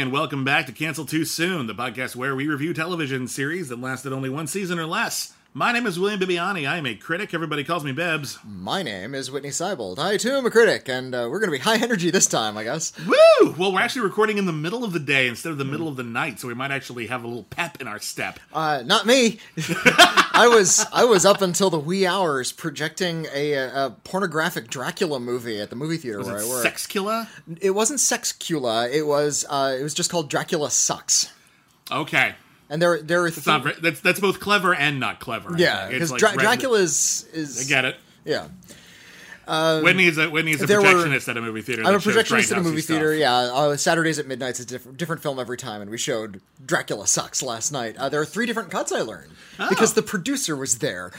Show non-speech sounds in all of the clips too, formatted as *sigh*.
And welcome back to Cancel Too Soon, the podcast where we review television series that lasted only one season or less. My name is William Bibbiani. I am a critic. Everybody calls me Bebs. My name is Whitney Seibold. I too am a critic, and uh, we're going to be high energy this time, I guess. Woo! Well, we're actually recording in the middle of the day instead of the middle of the night, so we might actually have a little pep in our step. Uh, not me. *laughs* I was I was up until the wee hours projecting a, a pornographic Dracula movie at the movie theater Was where it I work. Sexcula? It wasn't Sexcula. It was uh, it was just called Dracula Sucks. Okay. And there there are not very, that's, that's both clever and not clever. Yeah because like Dra- Dracula is is I get it. yeah. Whitney is a, Whitney is a there were- projectionist at a movie theater. I'm a projectionist at a movie stuff. theater. Yeah, uh, Saturdays at midnight is a different, different film every time, and we showed Dracula Sucks last night. Uh, there are three different cuts I learned because the producer was there.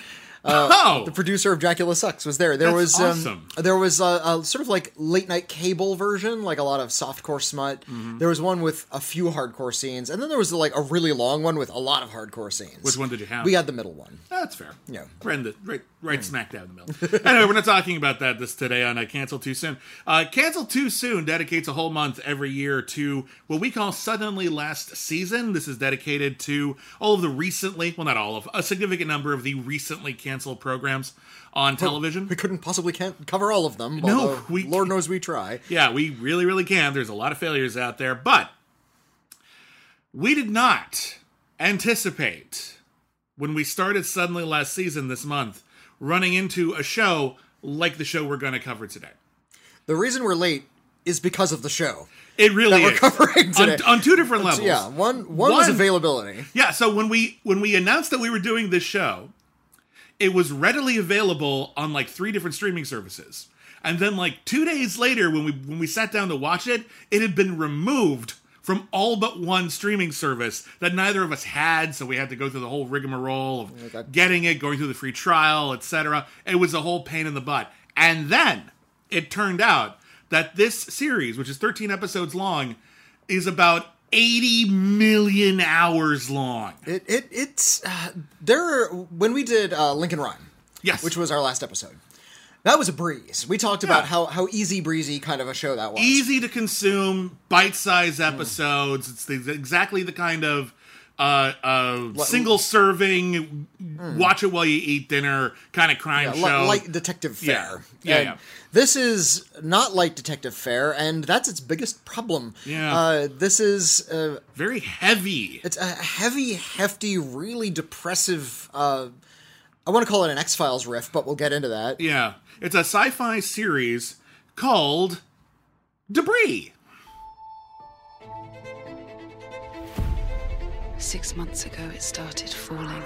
oh! The producer of Dracula Sucks was there. There That's was awesome. um, there was a, a sort of like late night cable version, like a lot of softcore smut. Mm-hmm. There was one with a few hardcore scenes, and then there was like a really long one with a lot of hardcore scenes. Which one did you have? We had the middle one. That's fair. Yeah. Right, the, right, right smack dab in the middle. anyway, we're not talking about that this today on uh, Cancel Too Soon. Uh, Cancel Too Soon dedicates a whole month every year to what we call Suddenly Last Season. This is dedicated to all of the recently, well, not all of, a significant number of the recently canceled programs on television. We couldn't possibly can't cover all of them. No, we- Lord knows we try. Yeah, we really, really can. There's a lot of failures out there, but we did not anticipate when we started suddenly last season this month running into a show like the show we're going to cover today. The reason we're late is because of the show It really that we're is covering today. on, on two different levels. yeah, one one was availability. Yeah, so when we when we announced that we were doing this show, it was readily available on like three different streaming services. And then like 2 days later when we when we sat down to watch it, it had been removed from all but one streaming service that neither of us had, so we had to go through the whole rigmarole of God. getting it, going through the free trial, etc. It was a whole pain in the butt. And then it turned out that this series, which is 13 episodes long, is about 80 million hours long. It it it's uh, there. When we did uh, Lincoln Rhyme, Yes. which was our last episode, that was a breeze. We talked about how how easy breezy kind of a show that was. easy to consume, bite-sized episodes. It's the, exactly the kind of uh, uh, single serving, watch it while you eat dinner kind of crime Yeah, show. light detective Yeah. fare. Yeah, And yeah. This is not light detective fare, and that's its biggest problem. Yeah. Uh, this is uh, Very heavy. it's a heavy, hefty, really depressive. I want to call it an X Files riff, but we'll get into that. Yeah, it's a sci-fi series called Debris. Six months ago, it started falling.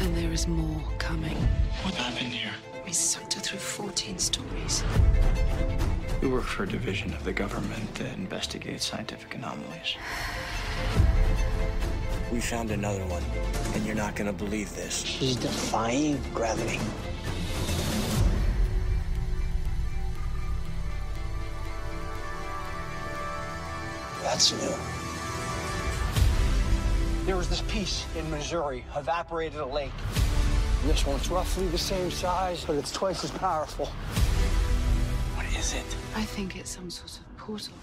And there is more coming. What happened here? We sucked her through 14 stories. We work for a division of the government that investigates scientific anomalies. We found another one, and you're not gonna believe this. She's defying gravity. That's new. There was this piece in Missouri, evaporated a lake. This one's roughly the same size, but it's twice as powerful. What is it? I think it's some sort of portal.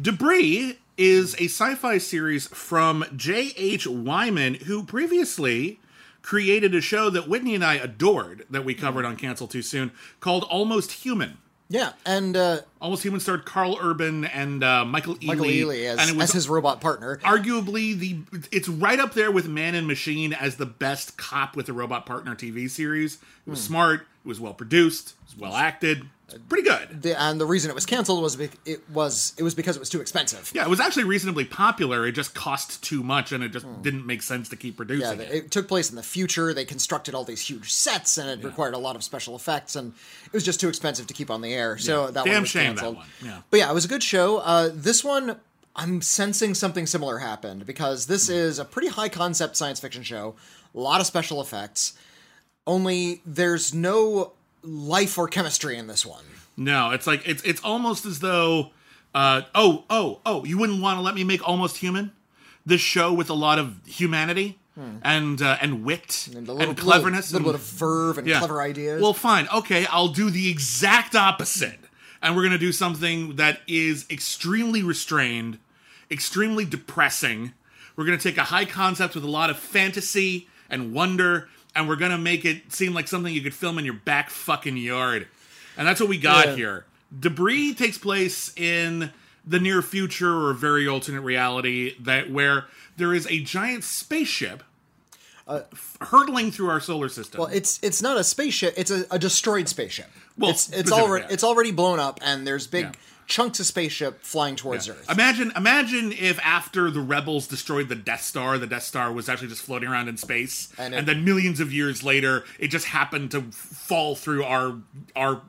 Debris is a sci-fi series from J.H. Wyman, who previously created a show that Whitney and I adored that we covered on Cancel Too Soon called Almost Human. Yeah, and uh, Almost Human starred Karl Urban and uh, Michael Ealy. Michael Ealy as, and it was as his robot partner. arguably the it's right up there with Mann and Machine as the best cop with a robot partner TV series. It was smart, it was well produced, it was well acted. Pretty good. The, and the reason it was canceled was bec- it was it was because it was too expensive. Yeah, it was actually reasonably popular. It just cost too much, and it just Hmm. didn't make sense to keep Yeah, producing it. it. took place in the future. They constructed all these huge sets, and it required a lot of special effects, and it was just too expensive to keep on the air. So Yeah. that Damn one was shame, that one. Yeah. But yeah, it was a good show. Uh, this one, I'm sensing something similar happened because this Hmm. is a pretty high concept science fiction show. A lot of special effects. Only there's no life or chemistry in this one. No, it's like it's it's almost as though, uh, oh oh oh, you wouldn't want to let me make Almost Human, this show with a lot of humanity and uh, and wit and, Hmm. a little, cleverness, little, little and- bit of verve and Yeah. clever ideas. Well, fine. Okay, I'll do the exact opposite. And we're going to do something that is extremely restrained, extremely depressing. We're going to take a high concept with a lot of fantasy and wonder, and we're going to make it seem like something you could film in your back fucking yard. And that's what we got Yeah. here. Debris takes place in the near future or a very alternate reality that where there is a giant spaceship hurtling through our solar system. Uh, Well, it's it's not a spaceship; it's a, a destroyed spaceship. Well, it's it's already yeah. it's already blown up, and there's big Yeah. Chunks of spaceship flying towards Earth. Imagine, imagine if after the rebels destroyed the Death Star, the Death Star was actually just floating around in space, And and, then millions of years later, it just happened to fall through our our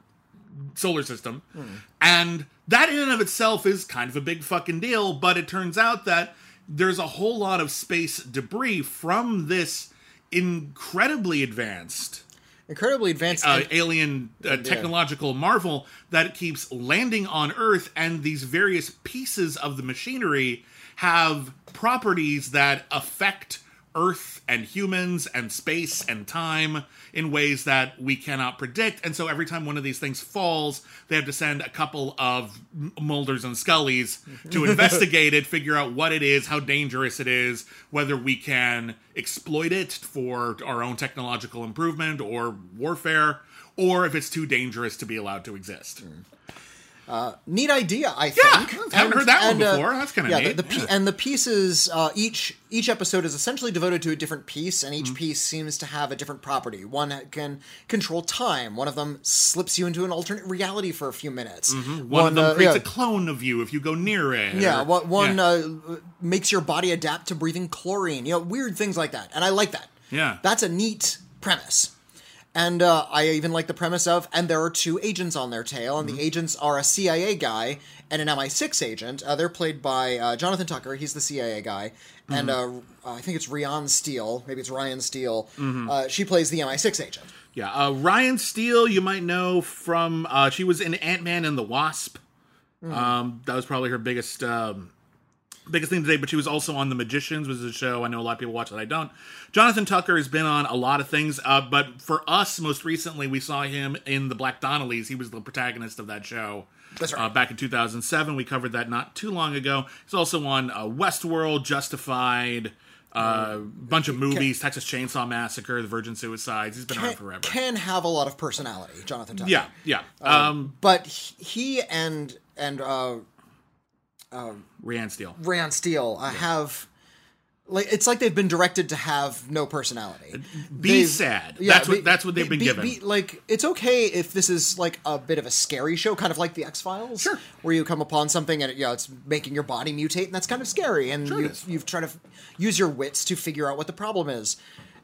solar system, Hmm. and that in and of itself is kind of a big fucking deal. But it turns out that there's a whole lot of space debris from this incredibly advanced Incredibly advanced. uh, alien uh, technological marvel that keeps landing on Earth, and these various pieces of the machinery have properties that affect Earth and humans and space and time in ways that we cannot predict. And so every time one of these things falls, they have to send a couple of Mulders and Scullys mm-hmm. to investigate it, figure out what it is, how dangerous it is, whether we can exploit it for our own technological improvement or warfare, or if it's too dangerous to be allowed to exist. Mm. Neat idea, I Yeah, think. I haven't heard that one and, uh, before. That's kinda yeah, neat, The, the yeah. and the pieces, uh, each each episode is essentially devoted to a different piece, and Mm-hmm. each piece seems to have a different property. One can control time. One of them slips you into an alternate reality for a few minutes. Mm-hmm. One, of them uh, creates yeah. a clone of you if you go near it. Yeah, or- one. Uh, makes your body adapt to breathing chlorine. You know, weird things like that, and I like that. Yeah. that's a neat premise. And uh, I even like the premise of, and there are two agents on their tail, and the agents are a CIA guy and an MI6 agent. Uh, they're played by uh, Jonathan Tucker. He's the CIA guy, and uh, I think it's Riann Steele. Maybe it's Riann Steele. Uh, she plays the MI6 agent. Yeah, uh, Riann Steele, you might know from uh, she was in Ant Man and the Wasp. Um, that was probably her biggest um, biggest thing today. But she was also on The Magicians, which is a show I know a lot of people watch that I don't. Jonathan Tucker has been on a lot of things, uh, but for us, most recently, we saw him in The Black Donnellys. He was the protagonist of that show. That's right. Uh, back in 2007, we covered that not too long ago. He's also on uh, Westworld, Justified, uh, bunch of movies, Texas Chainsaw Massacre, The Virgin Suicides. He's been around Can, forever. can have a lot of personality, Jonathan Tucker. Yeah, yeah. Um, but he and and uh, Riann Steele. Rand Steele uh, have like it's like they've been directed to have no personality. Be They've- sad. That's what- that's what they've been given. like it's okay if this is like a bit of a scary show, kind of like the X Files, Sure. where you come upon something and you know it's making your body mutate, and that's kind of scary, and Sure you've, you've tried to f- use your wits to figure out what the problem is.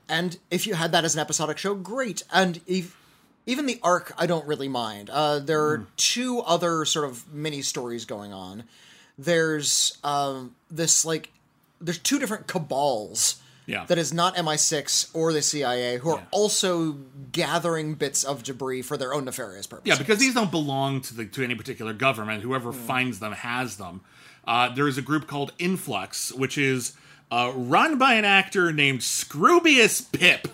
And if you had that as an episodic show, great. And if, even the arc, I don't really mind. Uh, there are Hmm. two other sort of mini stories going on. There's um, this like there's two different cabals. Yeah. That is not MI6 or the CIA, who are Yeah. also gathering bits of debris for their own nefarious purposes. Yeah, because these don't belong to the to any particular government. Whoever finds them has them. Uh, there is a group called Influx, which is uh, run by an actor named Scroobius Pip.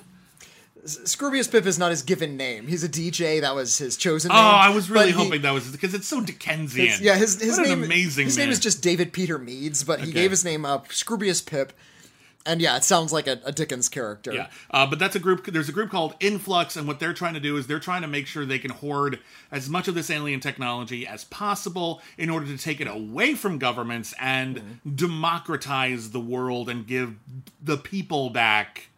Scroobius Pip is not his given name. He's a DJ. That was his chosen Oh, name. I was really But he- hoping that was because it's so Dickensian. His- yeah, his his What name an amazing his man. name is just David Peter Meads, but he Okay. gave his name up Scroobius Pip, and yeah, it sounds like a, a Dickens character. Yeah, uh, but that's a group. There's a group called Influx, and what they're trying to do is they're trying to make sure they can hoard as much of this alien technology as possible in order to take it away from governments and Mm-hmm. democratize the world and give the people back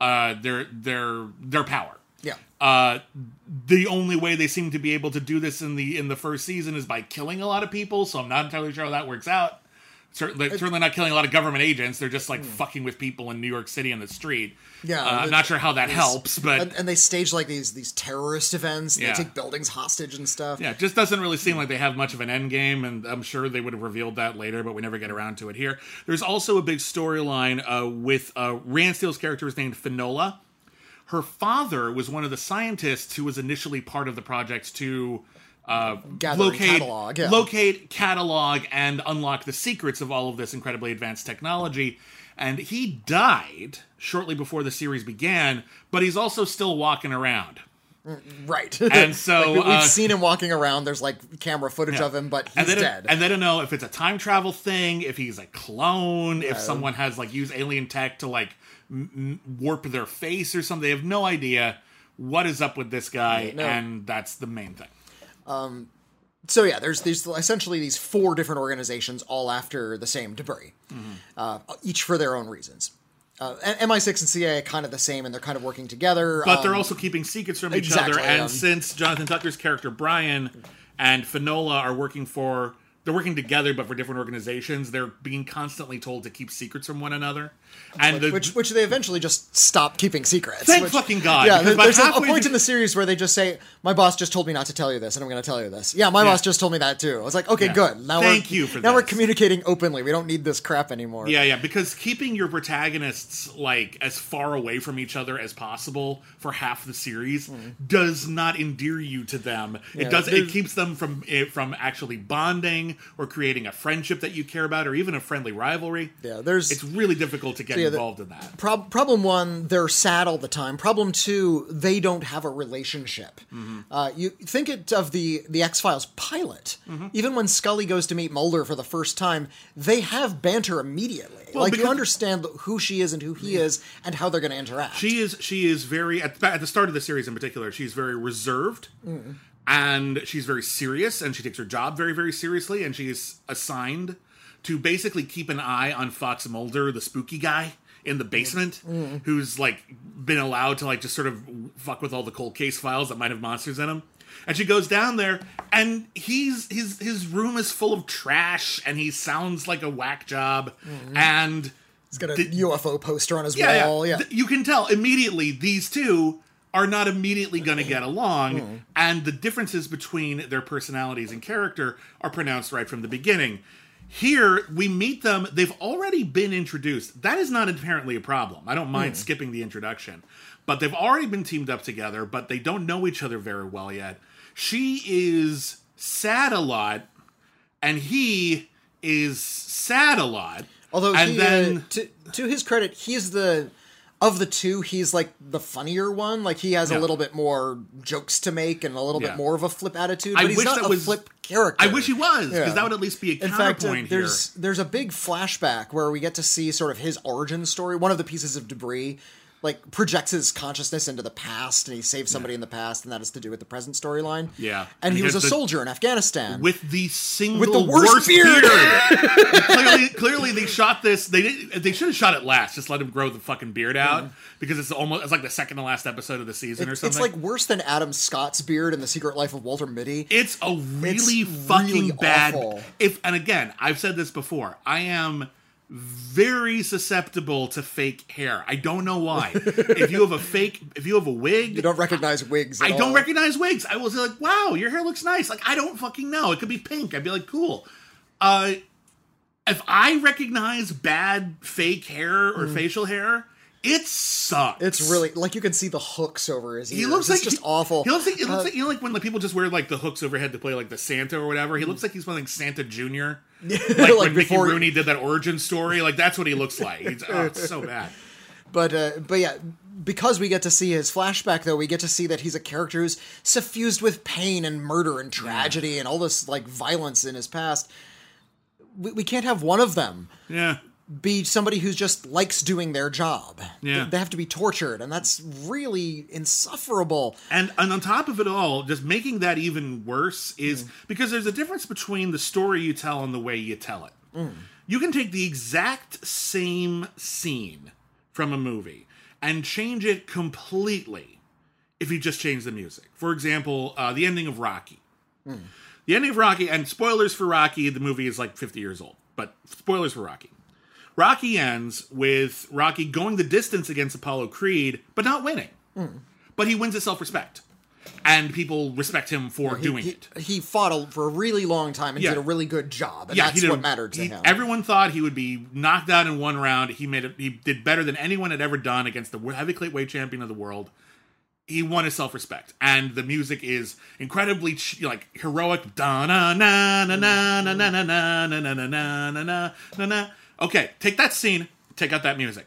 uh, their their their power. Yeah. Uh, the only way they seem to be able to do this in the in the first season is by killing a lot of people. So I'm not entirely sure how that works out. Certainly, certainly not killing a lot of government agents. They're just like fucking with people in New York City on the street. Hmm. Yeah, Uh, I'm not sure how that these- helps, but and, and they stage like these these terrorist events. And Yeah. They take buildings hostage and stuff. Yeah, it just doesn't really seem like they have much of an end game, and I'm sure they would have revealed that later, but we never get around to it here. There's also a big storyline uh, with uh, Rand Steele's character is named Finola. Her father was one of the scientists who was initially part of the project to uh, Gather locate, catalog, yeah. locate, catalog, and unlock the secrets of all of this incredibly advanced technology. And he died shortly before the series began, but he's also still walking around. Right. And *laughs* so, Like, we- we've uh, seen him walking around. There's like camera footage Yeah. of him, but he's and dead. And they don't know if it's a time travel thing, if he's a clone, if someone has like used alien tech to like m- warp their face or something. They have no idea what is up with this guy, no. and that's the main thing. So yeah, there's these essentially these four different organizations, all after the same debris, Mm-hmm. uh, each for their own reasons. Uh, MI6 and CIA are kind of the same, and they're kind of working together. But they're um, also keeping secrets from each exactly, other. And um, since Jonathan Tucker's character Brian and Finola are working for, they're working together, but for different organizations. They're being constantly told to keep secrets from one another. And the, which which they eventually just stop keeping secrets. Thank which- fucking God, Yeah, there- there's a, point in the series where they just say, "My boss just told me not to tell you this, and I'm going to tell you this." Yeah, my boss just told me that too. I was like, "Okay, Yeah. good. Now Thank we're you for now we're communicating openly. We don't need this crap anymore." Yeah, yeah, because keeping your protagonists like as far away from each other as possible for half the series hmm. does not endear you to them. Yeah, it does. It keeps them from it, from actually bonding or creating a friendship that you care about, or even a friendly rivalry. Yeah, there's- It's really difficult to get yeah, the- involved in that. Prob- problem one, they're sad all the time. Problem two, they don't have a relationship. Mm-hmm. Uh, you think it of the the X Files pilot. Mm-hmm. Even when Scully goes to meet Mulder for the first time, they have banter immediately. Well, like you understand who she is and who he is and how they're going to interact. She is she is very at, at the start of the series in particular. She's very reserved. And she's very serious, and she takes her job very, very seriously. And she is assigned to basically keep an eye on Fox Mulder, the spooky guy in the mm. basement, mm. who's like been allowed to like just sort of fuck with all the cold case files that might have monsters in them. And she goes down there, and he's his his room is full of trash, and he sounds like a whack job, mm. and He's got a Did- UFO poster on his yeah, wall. Yeah. Th- You can tell immediately these two are not immediately going to get along, Hmm. and the differences between their personalities and character are pronounced right from the beginning. Here, we meet them, they've already been introduced. That is not inherently a problem. I don't mind skipping the introduction. But they've already been teamed up together, but they don't know each other very well yet. She is sad a lot, and he is sad a lot. Although and he, then uh, to to his credit, he's the of the two, he's like the funnier one. Like he has Yeah. a little bit more jokes to make and a little Yeah. bit more of a flip attitude. I But he's wish not that a was- flip character. I wish he was, because Yeah. that would at least be a In fact, uh, there's here. there's a big flashback where we get to see sort of his origin story. One of the pieces of debris like projects his consciousness into the past, and he saves somebody in the past, and that is to do with the present storyline. Yeah. and he was a the- soldier in Afghanistan. with the single With the worst beard. *laughs* clearly, clearly, they shot this. They did, they should have shot it last. Just let him grow the fucking beard out because it's almost it's like the second to last episode of the season or something. it's like worse than Adam Scott's beard in The Secret Life of Walter Mitty. It's a really It's fucking really bad. awful. If and again, I've said this before. I am very susceptible to fake hair. I don't know why. if you have a fake, if you have a wig, You don't recognize wigs. I at don't recognize wigs. I will say like, "Wow, your hair looks nice." Like I don't fucking know. It could be pink. I'd be like, "Cool." Uh, if I recognize bad fake hair or facial hair, it sucks. Mm. It's really like you can see the hooks over his ears. He looks it's like just he- awful. He looks like it looks Uh, like you know like when like people just wear like the hooks overhead to play like the Santa or whatever. He Mm. looks like he's playing Santa Junior. *laughs* like, Like, when Mickey before, Rooney did that origin story, like that's what he looks like. He's, oh, it's so bad. but uh, but yeah, because we get to see his flashback, though, we get to see that he's a character who's suffused with pain and murder and tragedy and all this like violence in his past. We, we can't have one of them Yeah. Be somebody who just likes doing their job. Yeah. They- they have to be tortured, and that's really insufferable. And and on top of it all, just making that even worse is Mm. because there's a difference between the story you tell and the way you tell it. Mm. You can take the exact same scene from a movie and change it completely if you just change the music. For example, uh, the ending of Rocky. The ending of Rocky, and spoilers for Rocky, the movie is like 50 years old, but spoilers for Rocky. Rocky ends with Rocky going the distance against Apollo Creed, but not winning. But he wins his self respect. And people respect him for He- doing he, it. He fought a, for a really long time and Yeah. did a really good job, and Yeah, that's what a- mattered to he- him. Everyone thought he would be knocked out in one round. He made it. He did better than anyone had ever done against the heavyweight weight champion of the world. He won his self respect, and the music is incredibly like heroic. Da na na na na na na na na na na na na na na. Okay, take that scene, take out that music,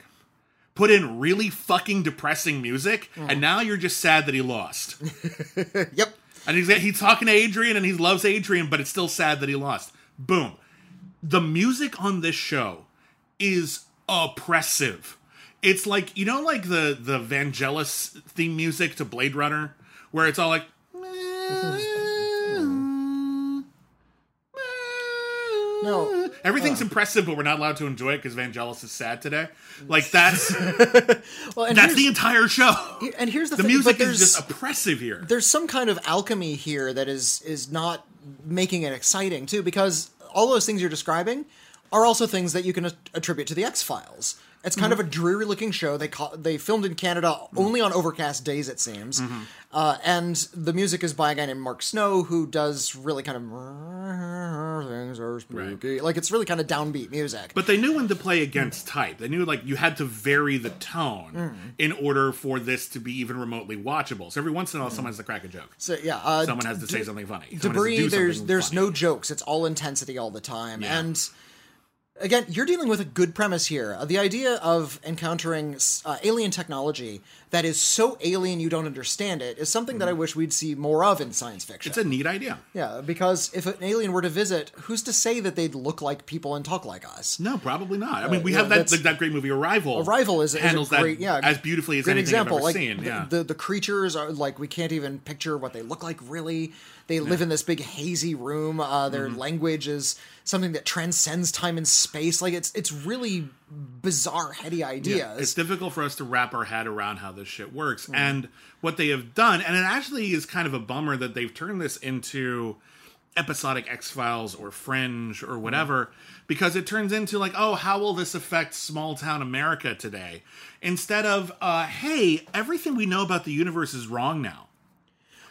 put in really fucking depressing music, and mm. now you're just sad that he lost. *laughs* yep. And he's he's talking to Adrian and he loves Adrian, but it's still sad that he lost. Boom. The music on this show is oppressive. It's like you know, like the the Vangelis theme music to Blade Runner, where it's all like. Mm-hmm. No. Everything's impressive, but we're not allowed to enjoy it because Vangelis is sad today. Mm. Like that's *laughs* Well, and that's the entire show. and here's the, The thing, music is just oppressive here. there's some kind of alchemy here that is is not making it exciting too because all those things you're describing are also things that you can attribute to the X Files. It's kind Mm-hmm. of a dreary looking show. They call, they filmed in Canada only on overcast days, it seems. Mm-hmm. Uh, and the music is by a guy named Mark Snow who does really kind of things are spooky. Like it's really kind of downbeat music. But they knew when to play against type. They knew like you had to vary the tone Mm. in order for this to be even remotely watchable. So every once in a while, someone has to crack a joke. so yeah, uh, Someone has to say something funny. Someone debris do there's there's funny. no jokes it's all intensity all the time Yeah. and again you're dealing with a good premise here. Uh, the idea of encountering uh, alien technology that is so alien you don't understand it is something that i wish we'd see more of in science fiction Mm-hmm. It's a neat idea. yeah because if an alien were to visit who's to say that they'd look like people and talk like us No, probably not. I mean, we yeah, have that that, great movie Arrival. Arrival is, is handles a great, that yeah, as beautifully as anything example. I've ever like seen. the, Yeah, the the creatures are like we can't even picture what they look like. Really, they live in this big hazy room. Uh, their Mm-hmm. language is something that transcends time and space. Like it's it's really bizarre, heady ideas. Yeah, it's difficult for us to wrap our head around how this shit works. Mm. And what they have done, and it actually is kind of a bummer that they've turned this into episodic X Files or Fringe or whatever, because it turns into like, oh, how will this affect small town America today? Instead of, uh, hey, everything we know about the universe is wrong now.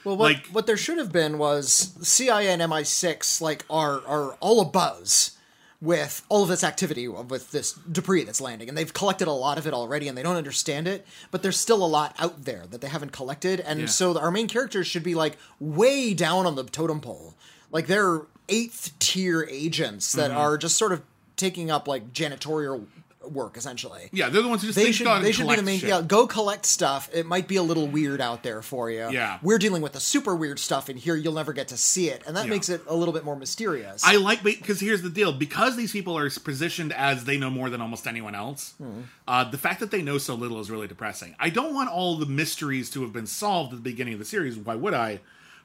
Well, what, Like- what there should have been was CIA and MI6 like are are all abuzz with all of this activity with this debris that's landing, and they've collected a lot of it already, and they don't understand it. But there's still a lot out there that they haven't collected, and Yeah. so our main characters should be like way down on the totem pole, like they're eighth tier agents that Mm-hmm. are just sort of taking up like janitorial work essentially. Yeah, they're the ones who just They think should they should be the main shit. yeah go collect stuff. It might be a little weird out there for you. Yeah. we're dealing with the super weird stuff in here. You'll never get to see it, and that Yeah. makes it a little bit more mysterious. I like because here's the deal: because these people are positioned as they know more than almost anyone else, Hmm. uh, the fact that they know so little is really depressing. I don't want all the mysteries to have been solved at the beginning of the series. Why would I?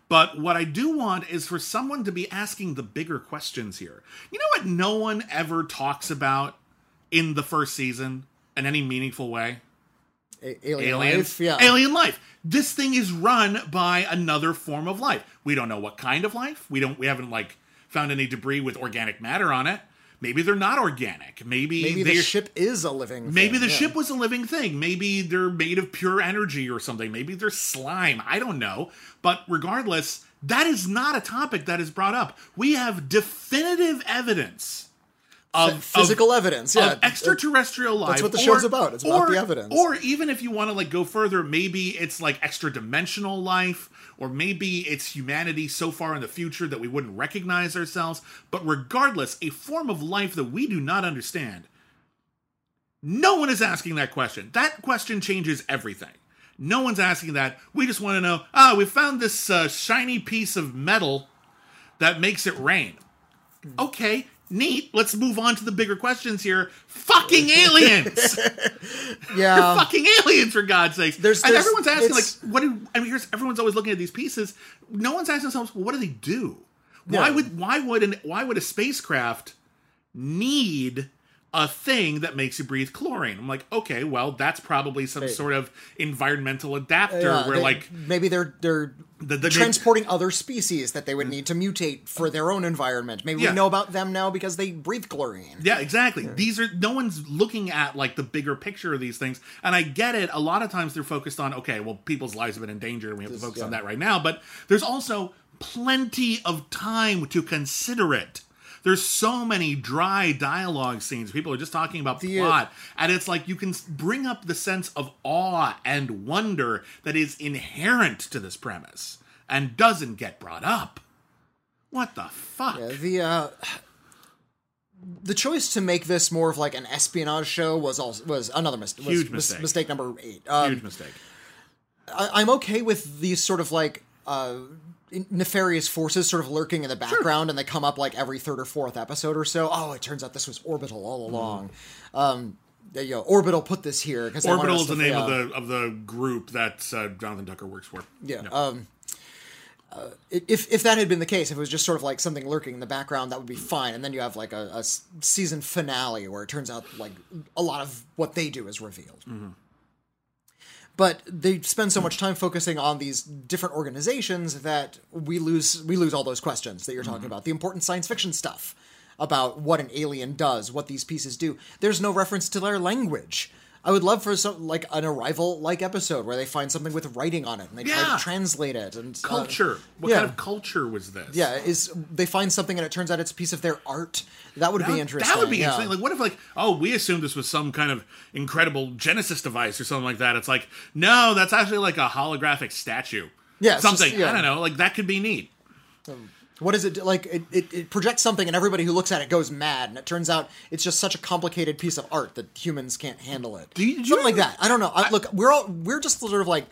But what I do want is for someone to be asking the bigger questions here. You know what? No one ever talks about in the first season in any meaningful way. A- alien Aliens, life, yeah. alien life. This thing is run by another form of life. We don't know what kind of life. We don't. We haven't like found any debris with organic matter on it. Maybe they're not organic. Maybe Maybe the ship is a living. Maybe the yeah. ship was a living thing. Maybe they're made of pure energy or something. Maybe they're slime. I don't know. But regardless, that is not a topic that is brought up. We have definitive evidence of physical of- evidence. Yeah, extraterrestrial life. That's what the or- show's about. It's about or- the evidence. Or even if you want to like go further, maybe it's like extra dimensional life, or maybe it's humanity so far in the future that we wouldn't recognize ourselves. But regardless, a form of life that we do not understand. No one is asking that question. That question changes everything. No one's asking that. We just want to know. Ah, we found this uh, shiny piece of metal that makes it rain. Okay, neat. Let's move on to the bigger questions here. Fucking aliens! *laughs* yeah. fucking aliens for God's sakes. There's- and everyone's asking like, what? Do, I mean, here's everyone's always looking at these pieces. No one's asking themselves, well, what do they do? Why Yeah. would why would an why would a spacecraft need a thing that makes you breathe chlorine. I'm like, okay, well, that's probably some sort of environmental uh, adapter Yeah, where they- like maybe they're they're The- the- transporting other species that they would need to mutate for their own environment. Maybe Yeah. we know about them now because they breathe chlorine. Yeah, exactly. These are no one's looking at like the bigger picture of these things. And I get it. A lot of times they're focused on okay, well, people's lives have been in danger and we have to focus on that right now. But there's also plenty of time to consider it. There's so many dry dialogue scenes. People are just talking about The, uh, plot, and it's like you can bring up the sense of awe and wonder that is inherent to this premise and doesn't get brought up. What the fuck? Yeah, the uh, the choice to make this more of like an espionage show was also was another mis- was Huge mis- mistake. mistake number eight. Um, Huge mistake. I, I'm okay with these sort of like uh, nefarious forces sort of lurking in the background, and they come up like every third or fourth episode or so. Oh, it turns out this was Orbital all Mm-hmm. along. Um, you know, Orbital put this here because Orbital is the name of the of the group that uh, Jonathan Tucker works for. Yeah. Um, uh, if if that had been the case, if it was just sort of like something lurking in the background, that would be fine. And then you have like a season finale where it turns out like a lot of what they do is revealed. But they spend so much time focusing on these different organizations that we lose we lose all those questions that you're talking mm-hmm. about. The important science fiction stuff about what an alien does, what these pieces do. There's no reference to their language. I would love for some like an arrival like episode where they find something with writing on it and they try to translate it and uh, Culture. what yeah. kind of culture was this? yeah, is they find something and it turns out it's a piece of their art. That would That, be interesting. that would be yeah. interesting. Like, what if, like, oh, we assumed this was some kind of incredible Genesis device or something like that? It's like, no, that's actually like a holographic statue. Yeah, something. just- yeah. I don't know. Like, that could be neat. What is it like? It, it, it projects something, and everybody who looks at it goes mad. And it turns out it's just such a complicated piece of art that humans can't handle it. Do you- did you something like that. I don't know. I, look, we're all we're just sort of like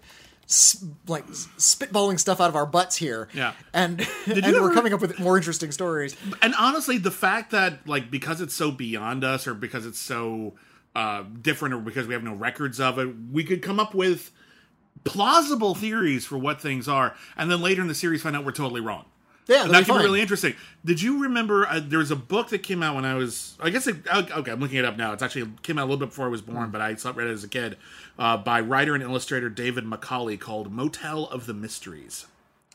like spitballing stuff out of our butts here. Yeah. and *laughs* and you we're coming up with more interesting stories. And honestly, the fact that, like, because it's so beyond us or because it's so uh, different or because we have no records of it, we could come up with plausible theories for what things are. And then later in the series, find out we're totally wrong. Yeah, be could be really interesting. Did you remember uh, there was a book that came out when I was? I guess it, okay, I'm looking it up now. It's actually came out a little bit before I was born, but I saw it read it as a kid uh, by writer and illustrator David Macaulay called "Motel of the Mysteries."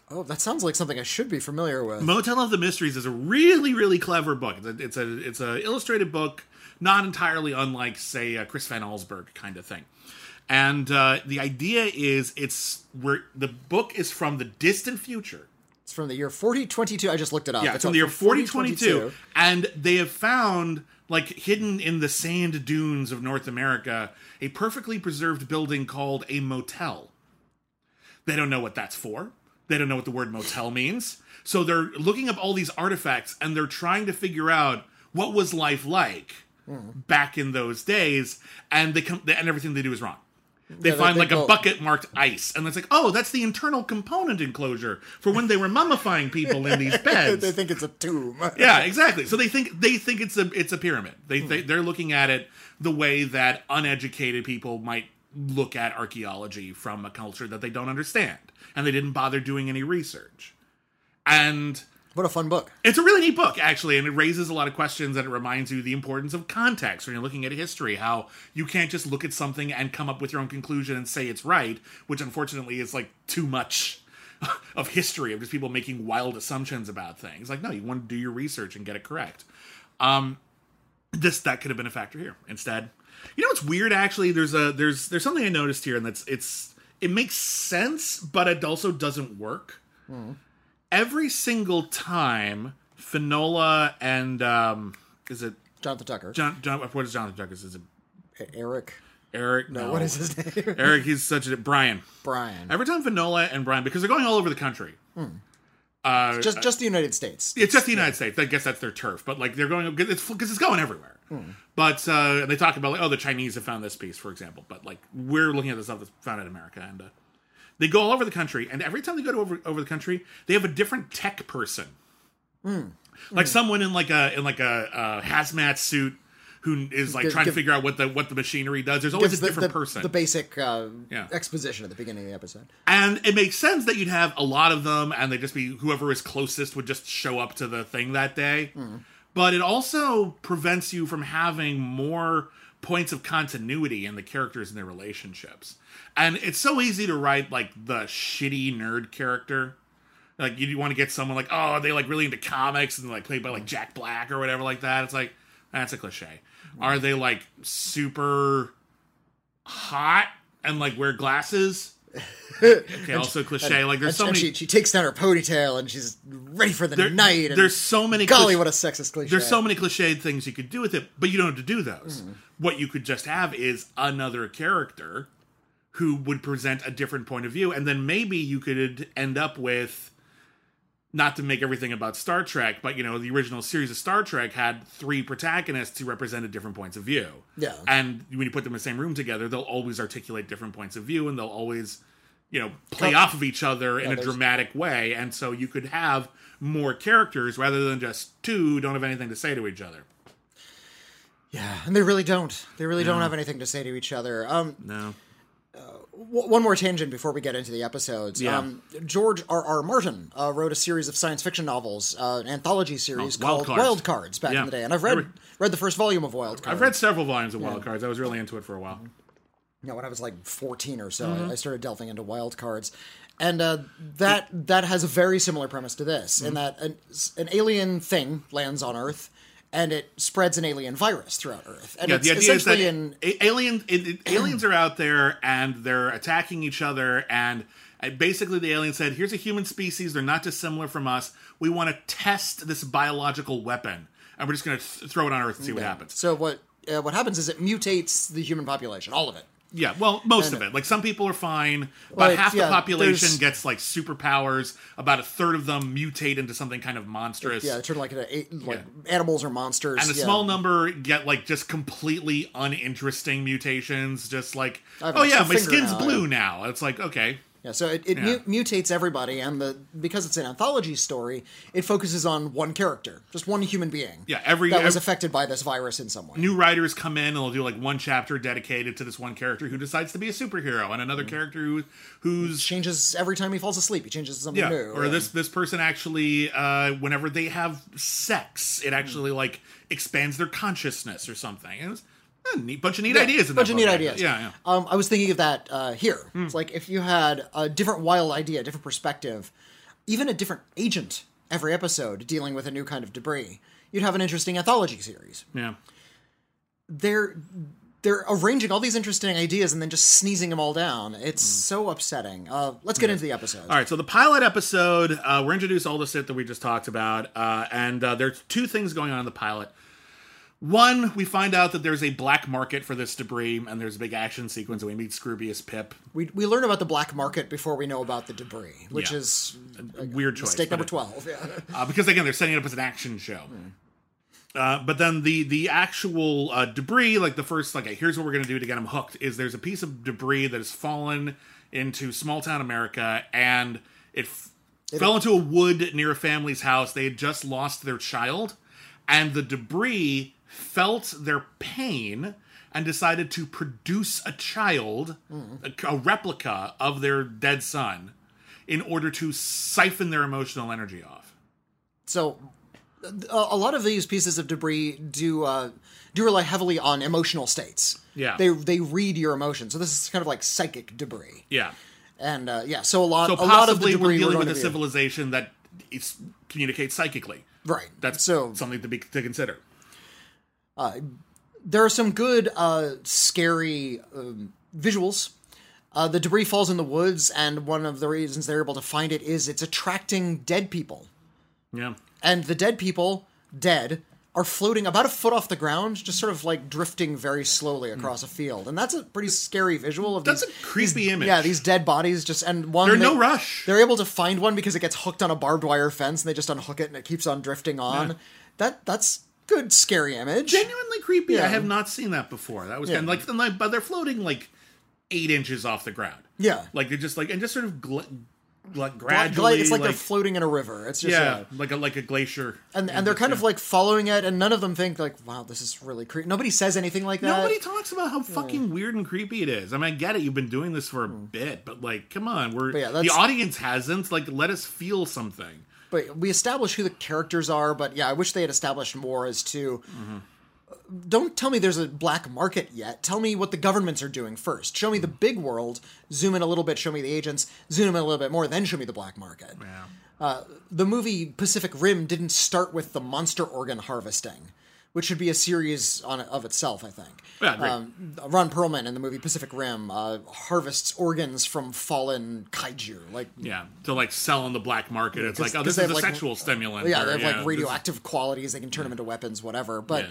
Oh, that sounds like something I should be familiar with. Motel of the Mysteries is a really, really clever book. It's a it's a, it's a illustrated book, not entirely unlike, say, a Chris Van Allsburg kind of thing. And uh, the idea is, it's where the book is from the distant future. It's from the year 4022. I just looked it up. Yeah, it's from the year 4022, and they have found, like, hidden in the sand dunes of North America, a perfectly preserved building called a motel. They don't know what that's for. They don't know what the word motel means. So they're looking up all these artifacts and they're trying to figure out what was life like hmm. back in those days, and they come and everything they do is wrong. They Yeah, find like a bucket marked ice, and it's like, oh, that's the internal component enclosure for when they were mummifying people in these *laughs* beds. they think it's a tomb. *laughs* Yeah, exactly. So they think they think it's a it's a pyramid. They, Hmm. they they're looking at it the way that uneducated people might look at archaeology from a culture that they don't understand, and they didn't bother doing any research. And What a fun book. it's a really neat book, actually, and it raises a lot of questions and it reminds you the importance of context when you're looking at history. How you can't just look at something and come up with your own conclusion and say it's right, which unfortunately is like too much *laughs* of history of just people making wild assumptions about things. Like, no, you want to do your research and get it correct. Um, this that could have been a factor here instead. You know what's weird? Actually, there's a there's there's something I noticed here, and that's it's it makes sense, but it also doesn't work every single time Finola and um is it Jonathan Tucker. John John what is Jonathan Tucker? Is it Eric. Eric? No, What is his name? *laughs* Eric, he's such a Brian. Brian. Every time Finola and Brian, because they're going all over the country. Uh, just just the United States. it's just the United States. I guess that's their turf, but like they're going it's because it's going everywhere. But uh, and they talk about like oh the Chinese have found this piece for example, but like we're looking at the stuff that's found in America and uh, they go all over the country and every time they go to over over the country they have a different tech person, like someone in like a in like a, uh hazmat suit who is like Give- trying give- to figure out what the what the machinery does. There's always a the, different the- person. the basic uh, Yeah. exposition at the beginning of the episode. And it makes sense that you'd have a lot of them, and they just be whoever is closest would just show up to the thing that day. but it also prevents you from having more points of continuity in the characters and their relationships. And it's so easy to write like the shitty nerd character. Like you want to get someone like, oh, are they like really into comics and like played by like Jack Black or whatever like that. It's like that's a cliche. Are they like super hot and like wear glasses? Okay, also cliche. Like there's and, so many she, she takes down her ponytail and she's ready for the there- night. And there's so many Golly, clich- what a sexist cliche. There's so many cliched things you could do with it, but you don't have to do those. Mm. What you could just have is another character who would present a different point of view, and then maybe you could end up with not to make everything about Star Trek, but you know, the original series of Star Trek had three protagonists who represented different points of view. Yeah. And when you put them in the same room together, they'll always articulate different points of view and they'll always, you know, play off of each other in a dramatic way. And so you could have more characters rather than just two who don't have anything to say to each other. Yeah, and they really don't. They really don't have anything to say to each other. Um, No. One more tangent before we get into the episodes. Yeah. Um, George R. R. Martin uh, wrote a series of science fiction novels, uh, an anthology series Oh, Wild called Cards. Wild Cards back Yeah. in the day, and I've read re- read the first volume of Wild Cards. I've read several volumes of Wild Cards. I was really into it for a while. you know, when I was like 14 or so, Mm-hmm. I- I started delving into wild cards. And uh, that that has a very similar premise to this, Mm-hmm. in that an, an alien thing lands on Earth, and it spreads an alien virus throughout Earth. And Yeah, it's the idea is that alien it, it- aliens are out there and they're attacking each other and uh, basically the alien said, "Here's a human species. They're not dissimilar from us. We want to test this biological weapon, and we're just going to th- throw it on Earth and see what happens." so what uh, what happens is it mutates the human population, all of it. Yeah, well, most And- of it. Like some people are fine. About half yeah, the population there's- gets like superpowers. About a third of them mutate into something kind of monstrous. Yeah, turn like like animals or monsters. and a yeah. small number get like just completely uninteresting mutations. Just like, oh yeah, my skin's now, blue now. It's like okay, Yeah, so it, it Yeah. mu- mutates everybody, and the because it's an anthology story, it focuses on one character, just one human being. Yeah, every- that was affected by this virus in some way. new writers come in and they'll do like one chapter dedicated to this one character who decides to be a superhero, and another character who who's changes every time he falls asleep. He changes to something yeah, new. or and- this this person actually, uh, whenever they have sex, it actually like expands their consciousness or something. And it was a neat bunch of neat Yeah, ideas. In bunch of neat ideas. Yeah, yeah. Um, I was thinking of that uh, here. Hmm. It's like if you had a different wild idea, a different perspective, even a different agent every episode dealing with a new kind of debris, you'd have an interesting anthology series. Yeah. they're they're arranging all these interesting ideas and then just sneezing them all down. It's Hmm. so upsetting. Uh, let's get into the episode. All right, so the pilot episode, uh, we're introduced all the shit that we just talked about, uh, and uh, there's two things going on in the pilot. One, we find out that there's a black market for this debris, and there's a big action sequence, and we meet Scroobius Pip. We, we learn about the black market before we know about the debris, which Yeah. is Weird choice. mistake number it- twelve. Yeah. *laughs* uh, because again they're setting it up as an action show. Uh, but then the the actual uh, debris, like the first, like here's what we're gonna do to get them hooked, is there's a piece of debris that has fallen into small town America, and it, f- fell into a wood near a family's house. They had just lost their child, and the debris felt their pain and decided to produce a child, a, a replica of their dead son, in order to siphon their emotional energy off. So a, a lot of these pieces of debris do uh, do rely heavily on emotional states. Yeah. They they read your emotions. So this is kind of like psychic debris. Yeah. And uh, yeah, so a lot So a lot of possibly we're dealing with a civilization that communicates psychically. Right. That's So- something to be to consider. There are some good uh, scary um, visuals uh, the debris falls in the woods and one of the reasons they're able to find it is it's attracting dead people Yeah. and the dead people dead are floating about a foot off the ground just sort of like drifting very slowly across a field and that's a pretty scary visual of That's these, a creepy these- image. yeah these dead bodies just and one They're they- no rush. they're able to find one because it gets hooked on a barbed wire fence and they just unhook it and it keeps on drifting on Yeah. that that's good scary image Genuinely creepy. Yeah. I have not seen that before. That was Yeah. kind of like, and like, but they're floating like eight inches off the ground. Yeah. Like they're just like, and just sort of gl- like gradually. it's like, they're floating in a river. It's just yeah, yeah. like a like a glacier. and and they're kind of like following it, and none of them think like, "Wow, this is really creepy." Nobody says anything like that. Nobody talks about how fucking weird and creepy it is. I mean, I get it. You've been doing this for a bit, but like, come on, we're Hmm. Yeah, the audience hasn't. Like, let us feel something. But we establish who the characters are. But yeah, I wish they had established more as to. Don't tell me there's a black market yet. Tell me what the governments are doing first. Show me the big world. Zoom in a little bit. Show me the agents. Zoom in a little bit more. Then show me the black market. Yeah. Uh, the movie Pacific Rim didn't start with the monster organ harvesting, which should be a series on of itself. I think. Yeah. Um, Ron Perlman in the movie Pacific Rim uh, harvests organs from fallen kaiju. Like Yeah, to like sell on the black market. It's like, oh, this is a like, sexual stimulant. yeah, or, they have this- like radioactive qualities. They can turn them into weapons, whatever. But Yeah.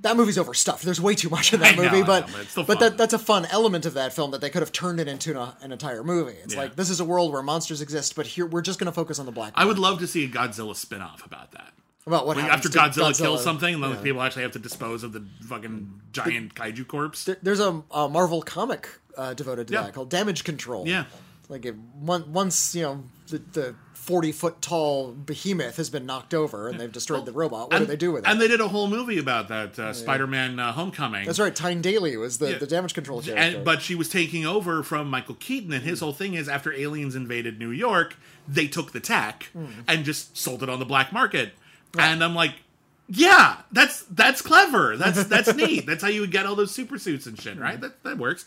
that movie's overstuffed. There's way too much in *laughs* that know, movie, but know, but but that that's a fun element of that film that they could have turned it into an, an entire movie. It's Yeah. like this is a world where monsters exist, but here we're just going to focus on the black. I would love to see a Godzilla spin-off about that. About what happens after to Godzilla, kills something, and then Yeah. people actually have to dispose of the fucking giant kaiju corpse. There- There's a, a Marvel comic uh, devoted to Yeah. that called Damage Control. Yeah. like it, one, once you know the, the 40 foot tall behemoth has been knocked over and they've destroyed the robot. What and, do they do with it? And they did a whole movie about that, uh, Spider-Man uh, Homecoming. That's right. Tyne Daly was the, Yeah. the damage control character. And, but she was taking over from Michael Keaton, and his whole thing is after aliens invaded New York, they took the tech Hmm. and just sold it on the black market. And I'm like, yeah, that's that's clever. That's that's *laughs* neat. That's how you would get all those super suits and shit, right? That that works.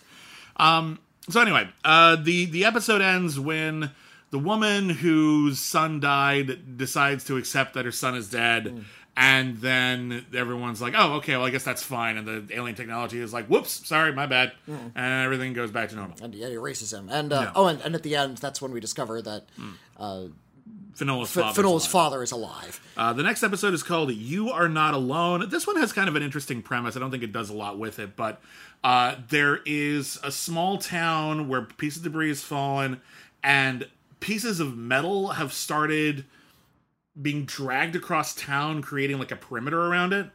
Um, so anyway, uh, the the episode ends when the woman whose son died decides to accept that her son is dead. And then everyone's like, "Oh, okay. Well, I guess that's fine." And the alien technology is like, "Whoops, sorry, my bad," and everything goes back to normal. and yeah, he erases him. And uh, Yeah. oh, and, and at the end, that's when we discover that Finola's F- father's Finola's alive. father is alive. Uh, the next episode is called "You Are Not Alone." This one has kind of an interesting premise. I don't think it does a lot with it, but uh, there is a small town where pieces of debris has fallen, and pieces of metal have started being dragged across town, creating like a perimeter around it.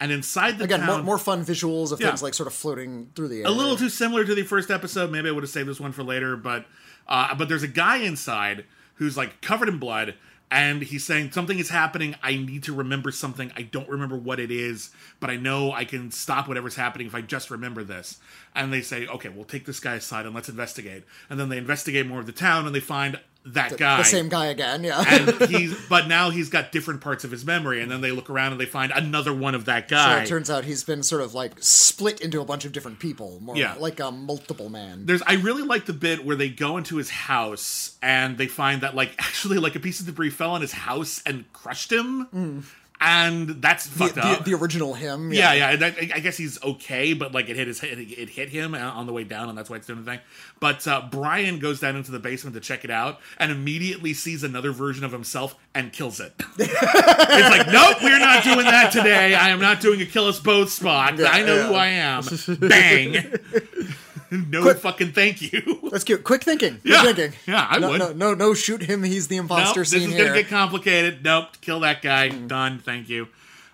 And inside the Again, town, more, more fun visuals of Yeah. things like sort of floating through the air. a little too similar to the first episode. Maybe I would have saved this one for later, but uh, but there's a guy inside who's like covered in blood, and he's saying something is happening. I need to remember something. I don't remember what it is, but I know I can stop whatever's happening if I just remember this. And they say, okay, we'll take this guy aside and let's investigate. And then they investigate more of the town, and they find that guy the same guy again. Yeah. and *laughs* he's but now he's got different parts of his memory and then they look around and they find another one of that guy. so it turns out he's been sort of like split into a bunch of different people, more Yeah. like a multiple man. There's I really like the bit where they go into his house and they find that like *laughs* actually like a piece of debris fell on his house and crushed him. Mm. And that's the, fucked the, up. the original him. yeah, yeah. and I, I guess he's okay, but like it hit his head, it hit him on the way down, and that's why it's doing the thing. But uh, Brian goes down into the basement to check it out, and immediately sees another version of himself and kills it. *laughs* it's like, nope, we're not doing that today. I am not doing a kill us both spot. I know who I am. Bang. *laughs* *laughs* no quick. fucking thank you. *laughs* That's cute. Quick thinking. Quick Yeah. thinking. Yeah, I no, would. No, no, no, shoot him. He's the Nope, imposter this is here. gonna get complicated. Nope, kill that guy. Done. Thank you.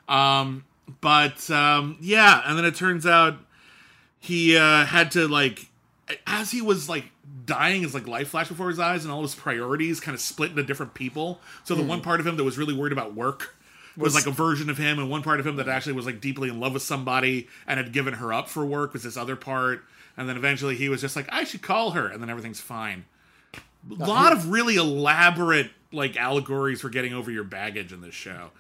Um, but um, yeah, and then it turns out he uh, had to like, as he was like dying, his like life flashed before his eyes, and all his priorities kind of split into different people. So the one part of him that was really worried about work. Was, like a version of him, and one part of him that actually was like deeply in love with somebody and had given her up for work was this other part. And then eventually he was just like, I should call her, and then everything's fine a lot of really elaborate like allegories for getting over your baggage in this show.